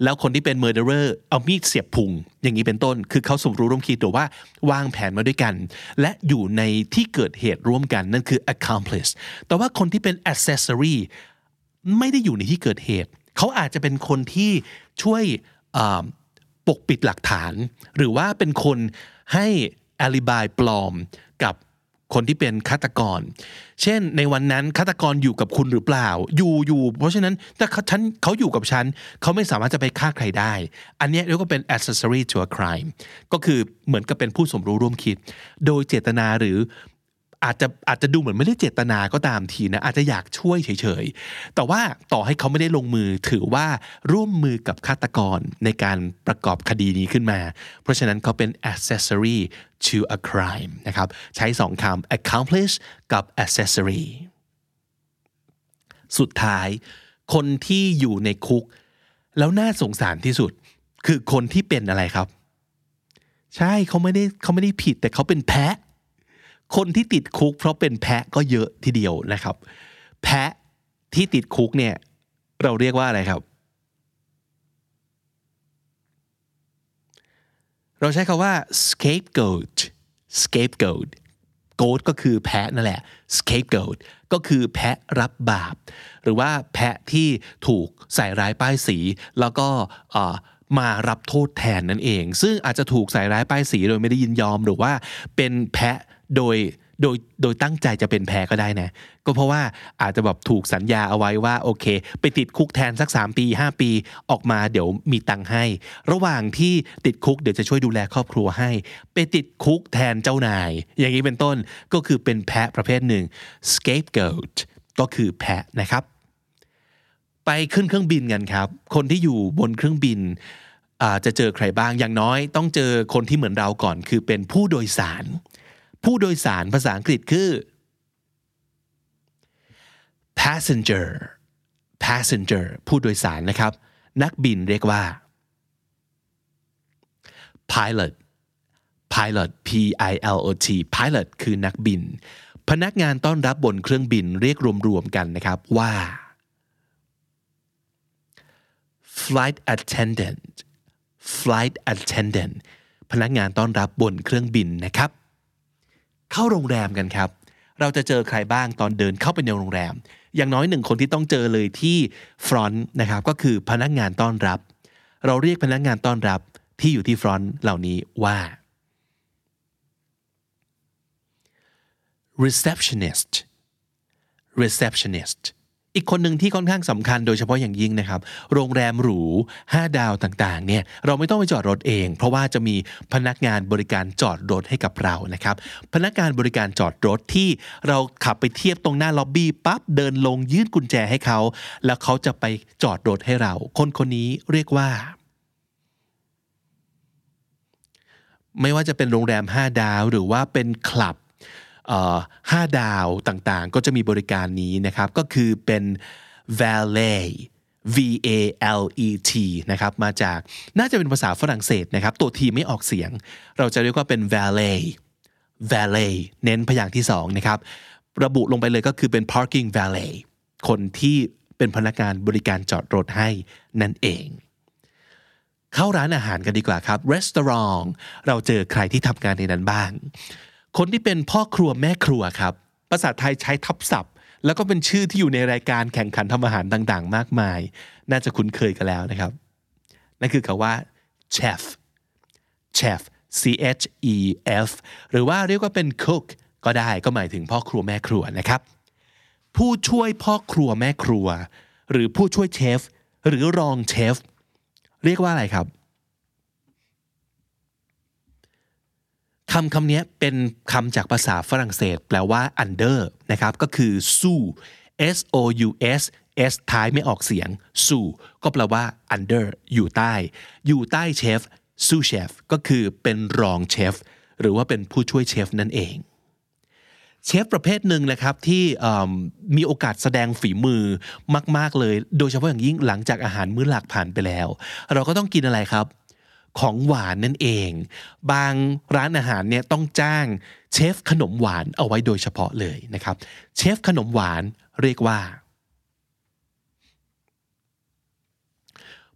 แล้วคนที่เป็น murderer เอามีดเสียบพุง อย่างนี้เป็นต้น คือเขาสมรู้ร่วมคิดหรือว่าวางแผนมาด้วยกัน และอยู่ในที่เกิดเหตุร่วมกันนั่นคือ accomplice แต่ว่าคนที่เป็น accessory ไม่ได้อยู่ในที่เกิดเหตุ เขาอาจจะเป็นคนที่ช่วยปกปิดหลักฐาน หรือว่าเป็นคนให้อลิบายปลอมกับคนที่เป็นฆาตกร เช่น ในวันนั้นฆาตกรอยู่กับคุณหรือเปล่า อยู่อยู่ เพราะฉะนั้นถ้าฉันเขาอยู่กับฉัน เขาไม่สามารถจะไปฆ่าใครได้ อันนี้เรียกว่าเป็น accessory to a crime ก็คือเหมือนกับเป็นผู้สมรู้ร่วมคิด โดยเจตนาหรือ อาจจะอาจจะดูเหมือนไม่ได้เจตนาก็ตามทีนะอาจจะอยากช่วยเฉยๆ แต่ว่าต่อให้เขาไม่ได้ลงมือถือว่าร่วมมือกับฆาตกรในการประกอบคดีนี้ขึ้นมา เพราะฉะนั้นเขาเป็น accessory to a crime นะครับใช้สองคำ accomplish กับ accessory สุดท้าย คนที่อยู่ในคุก แล้วน่าสงสารที่สุด คือคนที่เป็นอะไรครับ ใช่เขาไม่ได้เขาไม่ได้ผิดแต่เขาเป็นแพะ คนที่ติดคุก เพราะเป็นแพะก็เยอะทีเดียวนะครับ แพะที่ติดคุกเนี่ย เราเรียกว่าอะไรครับ เราใช้คาว่า scapegoat scapegoat goat ก็คือแพะนั่นแหละ scapegoat ก็คือแพะรับบาป หรือว่าแพะที่ถูกใส่ร้ายป้ายสี แล้วก็มารับโทษแทนนั่นเอง ซึ่งอาจจะถูกใส่ร้ายป้ายสีโดยไม่ได้ยินยอมหรือว่าเป็นแพะ โดยโดยโดยตั้งใจจะเป็นแพ้ก็ได้นะ ก็เพราะว่าอาจจะแบบถูกสัญญาเอาไว้ว่าโอเค ไปติดคุกแทนสัก 3 ปี 5 ปีออกมาเดี๋ยวมีตังค์ให้ ระหว่างที่ติดคุกเดี๋ยวจะช่วยดูแลครอบครัวให้ ไปติดคุกแทนเจ้านาย อย่างนี้เป็นต้นก็คือเป็นแพะประเภทหนึ่ง scapegoat ก็คือแพะนะครับ ไปขึ้นเครื่องบินกันครับ คนที่อยู่บนเครื่องบินจะเจอใครบ้างอย่างน้อย ต้องเจอคนที่เหมือนเราก่อน คือเป็นผู้โดยสาร ผู้โดยสารภาษาอังกฤษคือ passenger passenger ผู้โดยสารนะครับ นักบินเรียกว่า pilot pilot p i l o t pilot คือนักบิน พนักงานต้อนรับบนเครื่องบินเรียกรวมๆกันนะครับว่า flight attendant flight attendant พนักงานต้อนรับบนเครื่องบินนะครับ เข้าโรงแรมกันครับ เราจะเจอใครบ้างตอนเดินเข้าไปในโรงแรม อย่างน้อยหนึ่งคนที่ต้องเจอเลยที่ฟรอนต์นะครับก็คือพนักงานต้อนรับ เราเรียกพนักงานต้อนรับที่อยู่ที่ฟรอนต์เหล่านี้ว่า receptionist receptionist อีกคนหนึ่งที่ค่อนข้างสำคัญโดยเฉพาะอย่างยิ่งนะครับ โรงแรมหรู 5 ดาวต่างๆ เนี่ย เราไม่ต้องไปจอดรถเอง เพราะว่าจะมีพนักงานบริการจอดรถให้กับเรา นะครับ พนักงานบริการจอดรถที่เราขับไปเทียบตรงหน้าล็อบบี้ปั๊บ เดินลงยื่นกุญแจให้เขา แล้วเขาจะไปจอดรถให้เรา คนคนนี้เรียกว่า ไม่ว่าจะเป็นโรงแรม 5 ดาว หรือว่าเป็นคลับ ห้าดาวต่างๆ ก็จะมีบริการนี้นะครับ ก็คือเป็น valet V A L E T นะครับ มาจากน่าจะเป็นภาษาฝรั่งเศสนะครับ ตัวทีไม่ออกเสียง เราจะเรียกว่าเป็น valet valet เน้นพยางค์ที่สองนะครับ ระบุลงไปเลยก็คือเป็น parking valet คนที่เป็นพนักงานบริการจอดรถให้นั่นเอง เข้าร้านอาหารกันดีกว่าครับ restaurant เราเจอใครที่ทำงานในนั้นบ้าง คนที่เป็นพ่อครัวแม่ครัวครับ ภาษาไทยใช้ทับศัพท์ แล้วก็เป็นชื่อที่อยู่ในรายการแข่งขันทำอาหารต่าง ๆ มากมาย น่าจะคุ้นเคยกันแล้วนะครับ นั่นคือคำว่า chef chef c h e f หรือว่าเรียกว่าเป็น cook ก็ได้ก็หมายถึงพ่อครัวแม่ครัวนะครับ ผู้ช่วยพ่อครัวแม่ครัว หรือผู้ช่วยเชฟ หรือรองเชฟ เรียกว่าอะไรครับ คำคำนี้เป็นคำจากภาษาฝรั่งเศส แปลว่า under นะครับ ก็คือ sous s o u s s ท้ายไม่ออกเสียง sous ก็แปลว่า under อยู่ใต้ อยู่ใต้เชฟ sous chef ก็คือเป็นรองเชฟ หรือว่าเป็นผู้ช่วยเชฟนั่นเองเชฟประเภทหนึ่งนะครับที่มีโอกาสแสดงฝีมือมาก ๆเลย โดยเฉพาะอย่างยิ่งหลังจากอาหารมื้อหลักผ่านไปแล้ว เราก็ต้องกินอะไรครับ ของหวานนั่นเอง บางร้านอาหารเนี่ยต้องจ้างเชฟขนมหวานเอาไว้โดยเฉพาะเลยนะครับเชฟขนมหวานเรียกว่า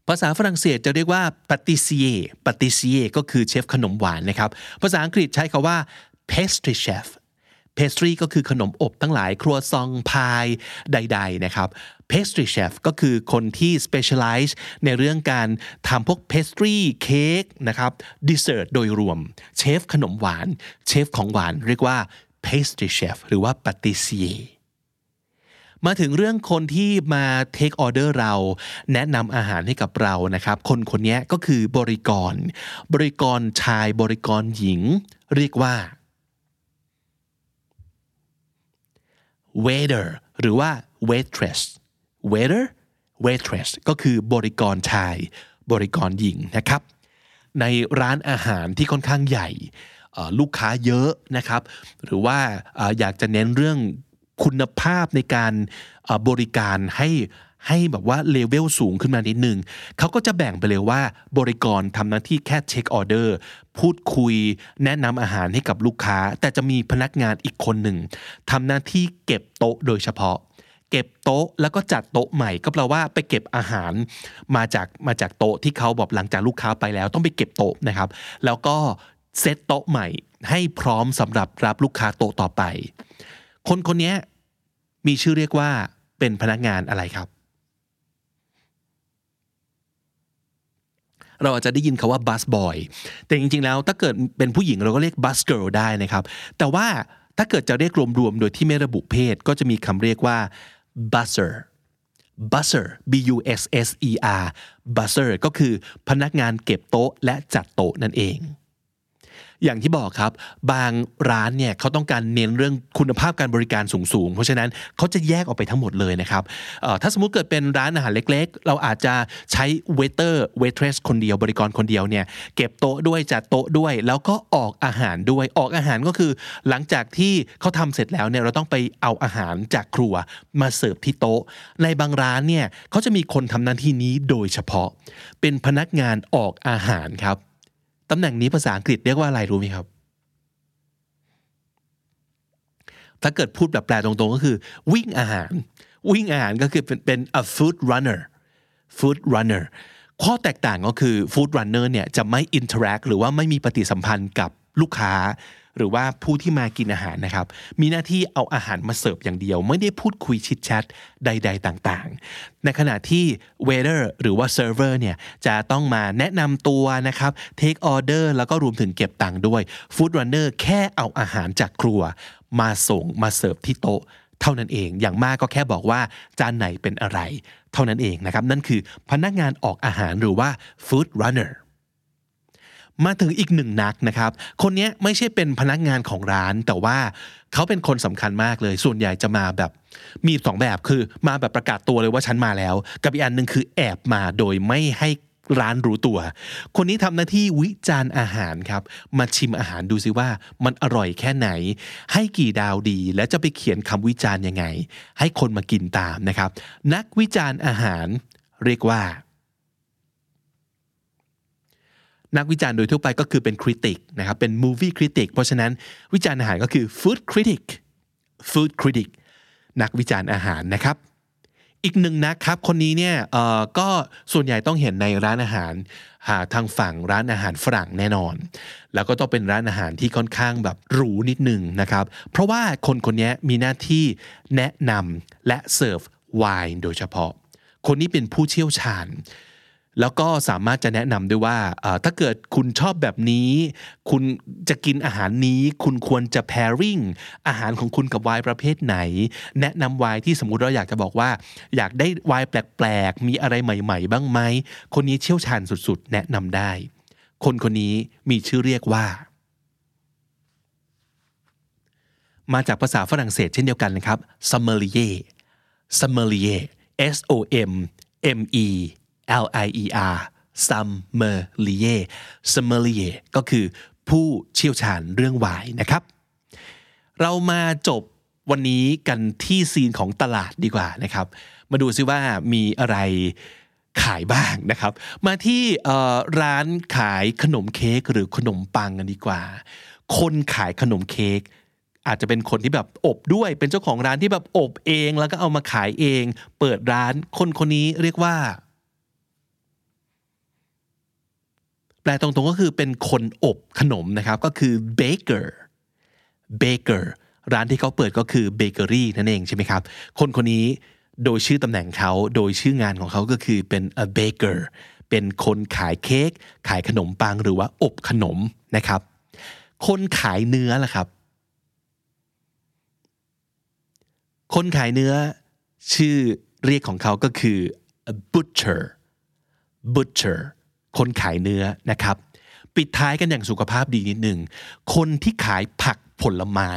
ภาษาฝรั่งเศสจะเรียกว่าปาติเซียปาติเซียก็คือเชฟขนมหวานนะครับภาษาอังกฤษใช้คาว่า pastry chef pastry ก็คือขนมอบทั้งหลายครัวซองพายใด ๆ นะครับ pastry chef ก็คือคนที่ specialize ในเรื่องการทำพวก pastry เค้กนะครับ dessert โดยรวม เชฟขนมหวาน เชฟของหวานเรียกว่า pastry chef หรือว่า pâtissier มาถึงเรื่องคนที่มา take order เรา แนะนำอาหารให้กับเรานะครับ คนคนนี้ก็คือบริกร บริกรชายบริกรหญิง เรียกว่า waiter หรือว่า waitress waiter waitress ก็คือบริกรชาย บริกรหญิงนะครับ ในร้านอาหารที่ค่อนข้างใหญ่ลูกค้าเยอะนะครับ หรือว่าอยากจะเน้นเรื่องคุณภาพในการบริการให้ ให้แบบว่าเลเวลสูงขึ้นมานิดนึงเขาก็จะแบ่งไปเลยว่าบริกรทำหน้าที่แค่เช็คออเดอร์พูดคุย แนะนำอาหารให้กับลูกค้า แต่จะมีพนักงานอีกคนหนึ่งทำหน้าที่เก็บโต๊ะโดยเฉพาะ เก็บโต๊ะแล้วก็จัดโต๊ะใหม่ก็แปลว่าไปเก็บอาหาร มาจากมาจากโต๊ะที่เขาบอกหลังจากลูกค้าไปแล้ว ต้องไปเก็บโต๊ะนะครับ แล้วก็เซตโต๊ะใหม่ให้พร้อมสำหรับรับลูกค้าโต๊ะต่อไป คนคนนี้มีชื่อเรียกว่าเป็นพนักงานอะไรครับ เราอาจจะได้ยินคาว่า bus boy แต่จริงๆแล้วถ้าเกิดเป็นผู้หญิงเราก็เรียก bus girl ได้นะครับ แต่ว่าถ้าเกิดจะเรียกรวมๆโดยที่ไม่ระบุเพศ ก็จะมีคำเรียกว่า busser busser b u s s e r busser ก็คือพนักงานเก็บโต๊ะและจัดโต๊ะนั่นเอง อย่างที่บอกครับ บางร้านเนี่ยเขาต้องการเน้นเรื่องคุณภาพการบริการสูงๆ เพราะฉะนั้นเขาจะแยกออกไปทั้งหมดเลยนะครับถ้าสมมุติเกิดเป็นร้านอาหารเล็กๆ เราอาจจะใช้ waiter waitress คนเดียวบริกรคนเดียวเนี่ยเก็บโต๊ะด้วยจัดโต๊ะด้วย แล้วก็ออกอาหารด้วยออกอาหารก็คือ หลังจากที่เขาทำเสร็จแล้วเนี่ยเราต้องไปเอาอาหารจากครัวมาเสิร์ฟที่โต๊ะ ในบางร้านเนี่ยเขาจะมีคนทำหน้าที่นี้โดยเฉพาะ เป็นพนักงานออกอาหารครับ ตำแหน่งนี้ภาษาอังกฤษเรียกว่าอะไรรู้ไหมครับ ถ้าเกิดพูดแบบแปลตรงๆก็คือ วิ่งอาหาร วิ่งอาหารก็คือเป็นเป็น a food runner food runner ข้อแตกต่างก็คือ food runner เนี่ยจะไม่ interact หรือว่าไม่มีปฏิสัมพันธ์กับลูกค้า หรือว่าผู้ที่มากินอาหารนะครับ มีหน้าที่เอาอาหารมาเสิร์ฟอย่างเดียว ไม่ได้พูดคุยชิดแชทใด ๆ ต่างๆ ในขณะที่ waiter หรือว่า server เนี่ยจะต้องมาแนะนำตัวนะครับ take order แล้วก็รวมถึงเก็บตังค์ด้วย food runner แค่เอาอาหารจากครัว มาส่งมาเสิร์ฟที่โต๊ะเท่านั้นเอง อย่างมากก็แค่บอกว่าจานไหนเป็นอะไร เท่านั้นเองนะครับ นั่นคือพนักงานออกอาหารหรือว่า food runner มาถึงอีกหนึ่งนักนะครับ คนนี้ไม่ใช่เป็นพนักงานของร้าน แต่ว่าเขาเป็นคนสำคัญมากเลย ส่วนใหญ่จะมาแบบมีสองแบบคือมาแบบประกาศตัวเลยว่าฉันมาแล้ว กับอีกอันหนึ่งคือแอบมาโดยไม่ให้ร้านรู้ตัว คนนี้ทำหน้าที่วิจารณ์อาหารครับ มาชิมอาหารดูซิว่ามันอร่อยแค่ไหน ให้กี่ดาวดี และจะไปเขียนคำวิจารณ์ยังไง ให้คนมากินตามนะครับ นักวิจารณ์อาหารเรียกว่า นักวิจารณ์โดยทั่วไปก็คือเป็นคริติกนะครับเป็นมูฟี่คริติกเพราะฉะนั้นวิจารณ์อาหารก็คือฟู้ดคริติกฟู้ดคริติกนักวิจารณ์อาหารนะครับ อีกหนึ่งนะครับ คนนี้เนี่ยก็ส่วนใหญ่ต้องเห็นในร้านอาหารหาทางฝั่งร้านอาหารฝรั่งแน่นอน แล้วก็ต้องเป็นร้านอาหารที่ค่อนข้างแบบหรูนิดหนึ่งนะครับ เพราะว่าคนคนนี้มีหน้าที่แนะนำและเสิร์ฟไวน์โดยเฉพาะ คนนี้เป็นผู้เชี่ยวชาญ แล้วก็สามารถจะแนะนำด้วยว่าถ้าเกิดคุณชอบแบบนี้ คุณจะกินอาหารนี้ คุณควรจะ pairing อาหารของคุณกับไวน์ประเภทไหน แนะนำไวน์ที่สมมุติเราอยากจะบอกว่า อยากได้ไวน์แปลกๆ มีอะไรใหม่ๆ บ้างไหม คนนี้เชี่ยวชาญสุดๆ แนะนำได้ คนคนนี้มีชื่อเรียกว่ามาจากภาษาฝรั่งเศสเช่นเดียวกันนะครับ sommelier sommelier S O M M E L I E R sommelier sommelier ก็คือผู้เชี่ยวชาญเรื่องไวน์นะครับ เรามาจบวันนี้กันที่ซีนของตลาดดีกว่านะครับ มาดูซิว่ามีอะไรขายบ้างนะครับ มาที่ร้านขายขนมเค้กหรือขนมปังกันดีกว่า คนขายขนมเค้กอาจจะเป็นคนที่แบบอบด้วยเป็นเจ้าของร้านที่แบบอบเองแล้วก็เอามาขายเอง เปิดร้านคนคนนี้เรียกว่า แป ลตรงๆก็คือเป็นคนอบขนมนะครับ ก็คือ baker baker ร้านที่เขาเปิดก็คือเบเกอรี่นั่นเองใช่ไหมครับ คนคนนี้โดยชื่อตำแหน่งเขาโดยชื่องานของเขาก็คือเป็น a baker เป็นคนขายเค้กขายขนมปังหรือว่าอบขนมนะครับ คนขายเนื้อล่ะครับ คนขายเนื้อชื่อเรียกของเขาก็คือ a butcher butcher คนขายเนื้อนะครับ ปิดท้ายกันอย่างสุขภาพดีนิดหนึ่งคนที่ขายผักผลไม้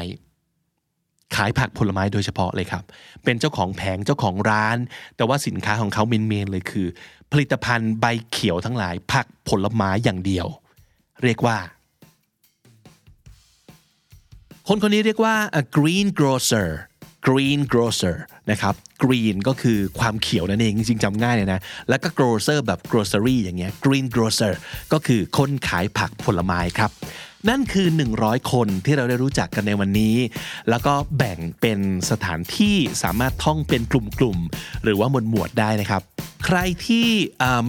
ขายผักผลไม้โดยเฉพาะเลยครับ เป็นเจ้าของแผงเจ้าของร้าน แต่ว่าสินค้าของเขาเมนๆเลยคือ ผลิตภัณฑ์ใบเขียวทั้งหลาย ผักผลไม้อย่างเดียว เรียกว่าคนคนนี้เรียกว่า a green grocer green grocer นะครับ green ก็คือความเขียวนั่นเอง จริงจำง่ายเลยนะ แล้วก็ grocer แบบ grocery อย่างเงี้ย green grocer ก็คือคนขายผักผลไม้ครับ นั่นคือ 100 คนที่เราได้รู้จักกันในวันนี้ แล้วก็แบ่งเป็นสถานที่สามารถท่องเป็นกลุ่มๆ หรือว่าหมวดหมวดได้นะครับ ใครที่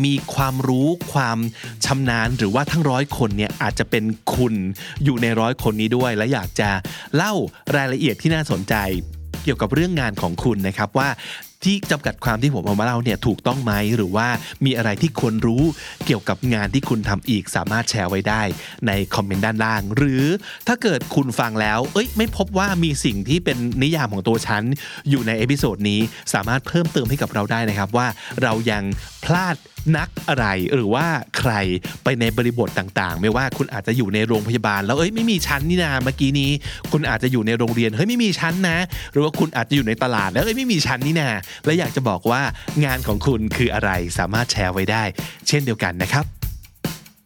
มีความรู้ความชำนาญหรือว่าทั้งร้อยคนเนี่ยอาจจะเป็นคุณอยู่ในร้อยคนนี้ด้วย และอยากจะเล่ารายละเอียดที่น่าสนใจ เกี่ยวกับเรื่องงานของคุณนะครับว่าที่จำกัดความที่ผมเอามาเล่าเนี่ยถูกต้องไหมหรือว่ามีอะไรที่ควรรู้เกี่ยวกับงานที่คุณทำอีกสามารถแชร์ไว้ได้ในคอมเมนต์ด้านล่าง หรือถ้าเกิดคุณฟังแล้ว เอ้ย ไม่พบว่ามีสิ่งที่เป็นนิยามของตัวฉันอยู่ใน episode นี้สามารถเพิ่มเติมให้กับเราได้นะครับว่าเรายัง พลาดนักอะไรหรือว่าใครไปในบริบทต่างๆ ไม่ว่าคุณอาจจะอยู่ในโรงพยาบาล แล้วเอ้ยไม่มีฉันนี่นาเมื่อกี้นี้ คุณอาจจะอยู่ในโรงเรียนเฮ้ยไม่มีฉันนะ หรือว่าคุณอาจจะอยู่ในตลาดแล้วเอ้ยไม่มีฉันนี่นาและอยากจะบอกว่างานของคุณคืออะไรสามารถแชร์ไว้ได้ เช่นเดียวกันนะครับ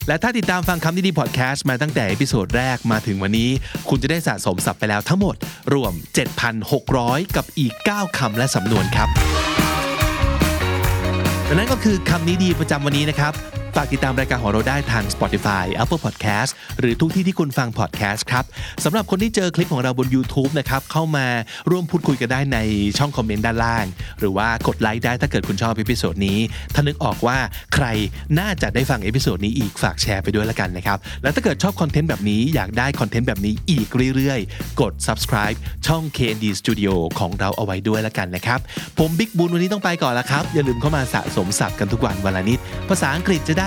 และถ้าติดตามฟังคำดีๆพอดแคสต์มาตั้งแต่ episode แรกมาถึงวันนี้ คุณจะได้สะสมศัพท์ไปแล้วทั้งหมด รวม 7,600 กับอีก 9 คำและสำนวนครับ และนั่นก็คือคำนี้ดีประจำวันนี้นะครับ ฝากติดตามรายการของเราได้ทาง Spotify Apple Podcast หรือทุกที่ที่คุณฟัง podcast ครับสำหรับคนที่เจอคลิปของเราบน YouTube นะครับเข้ามาร่วมพูดคุยกันได้ในช่องคอมเมนต์ด้านล่าง หรือว่ากดไลค์ได้ถ้าเกิดคุณชอบ episode นี้ถ้านึกออกว่าใครน่าจะได้ฟัง episode นี้อีกฝากแชร์ไปด้วยละกันนะครับและถ้าเกิดชอบคอนเทนต์แบบนี้อยากได้คอนเทนต์แบบนี้อีกเรื่อยๆ กด subscribe ช่อง KND Studio ของเราเอาไว้ด้วยละกันนะครับผมบิ๊กบุญวันนี้ต้องไปก่อนละครับอย่าลืมเข้ามาสะสมศัพท์กันทุกวันวันละนิดภาษาอังกฤษจะได้ ได้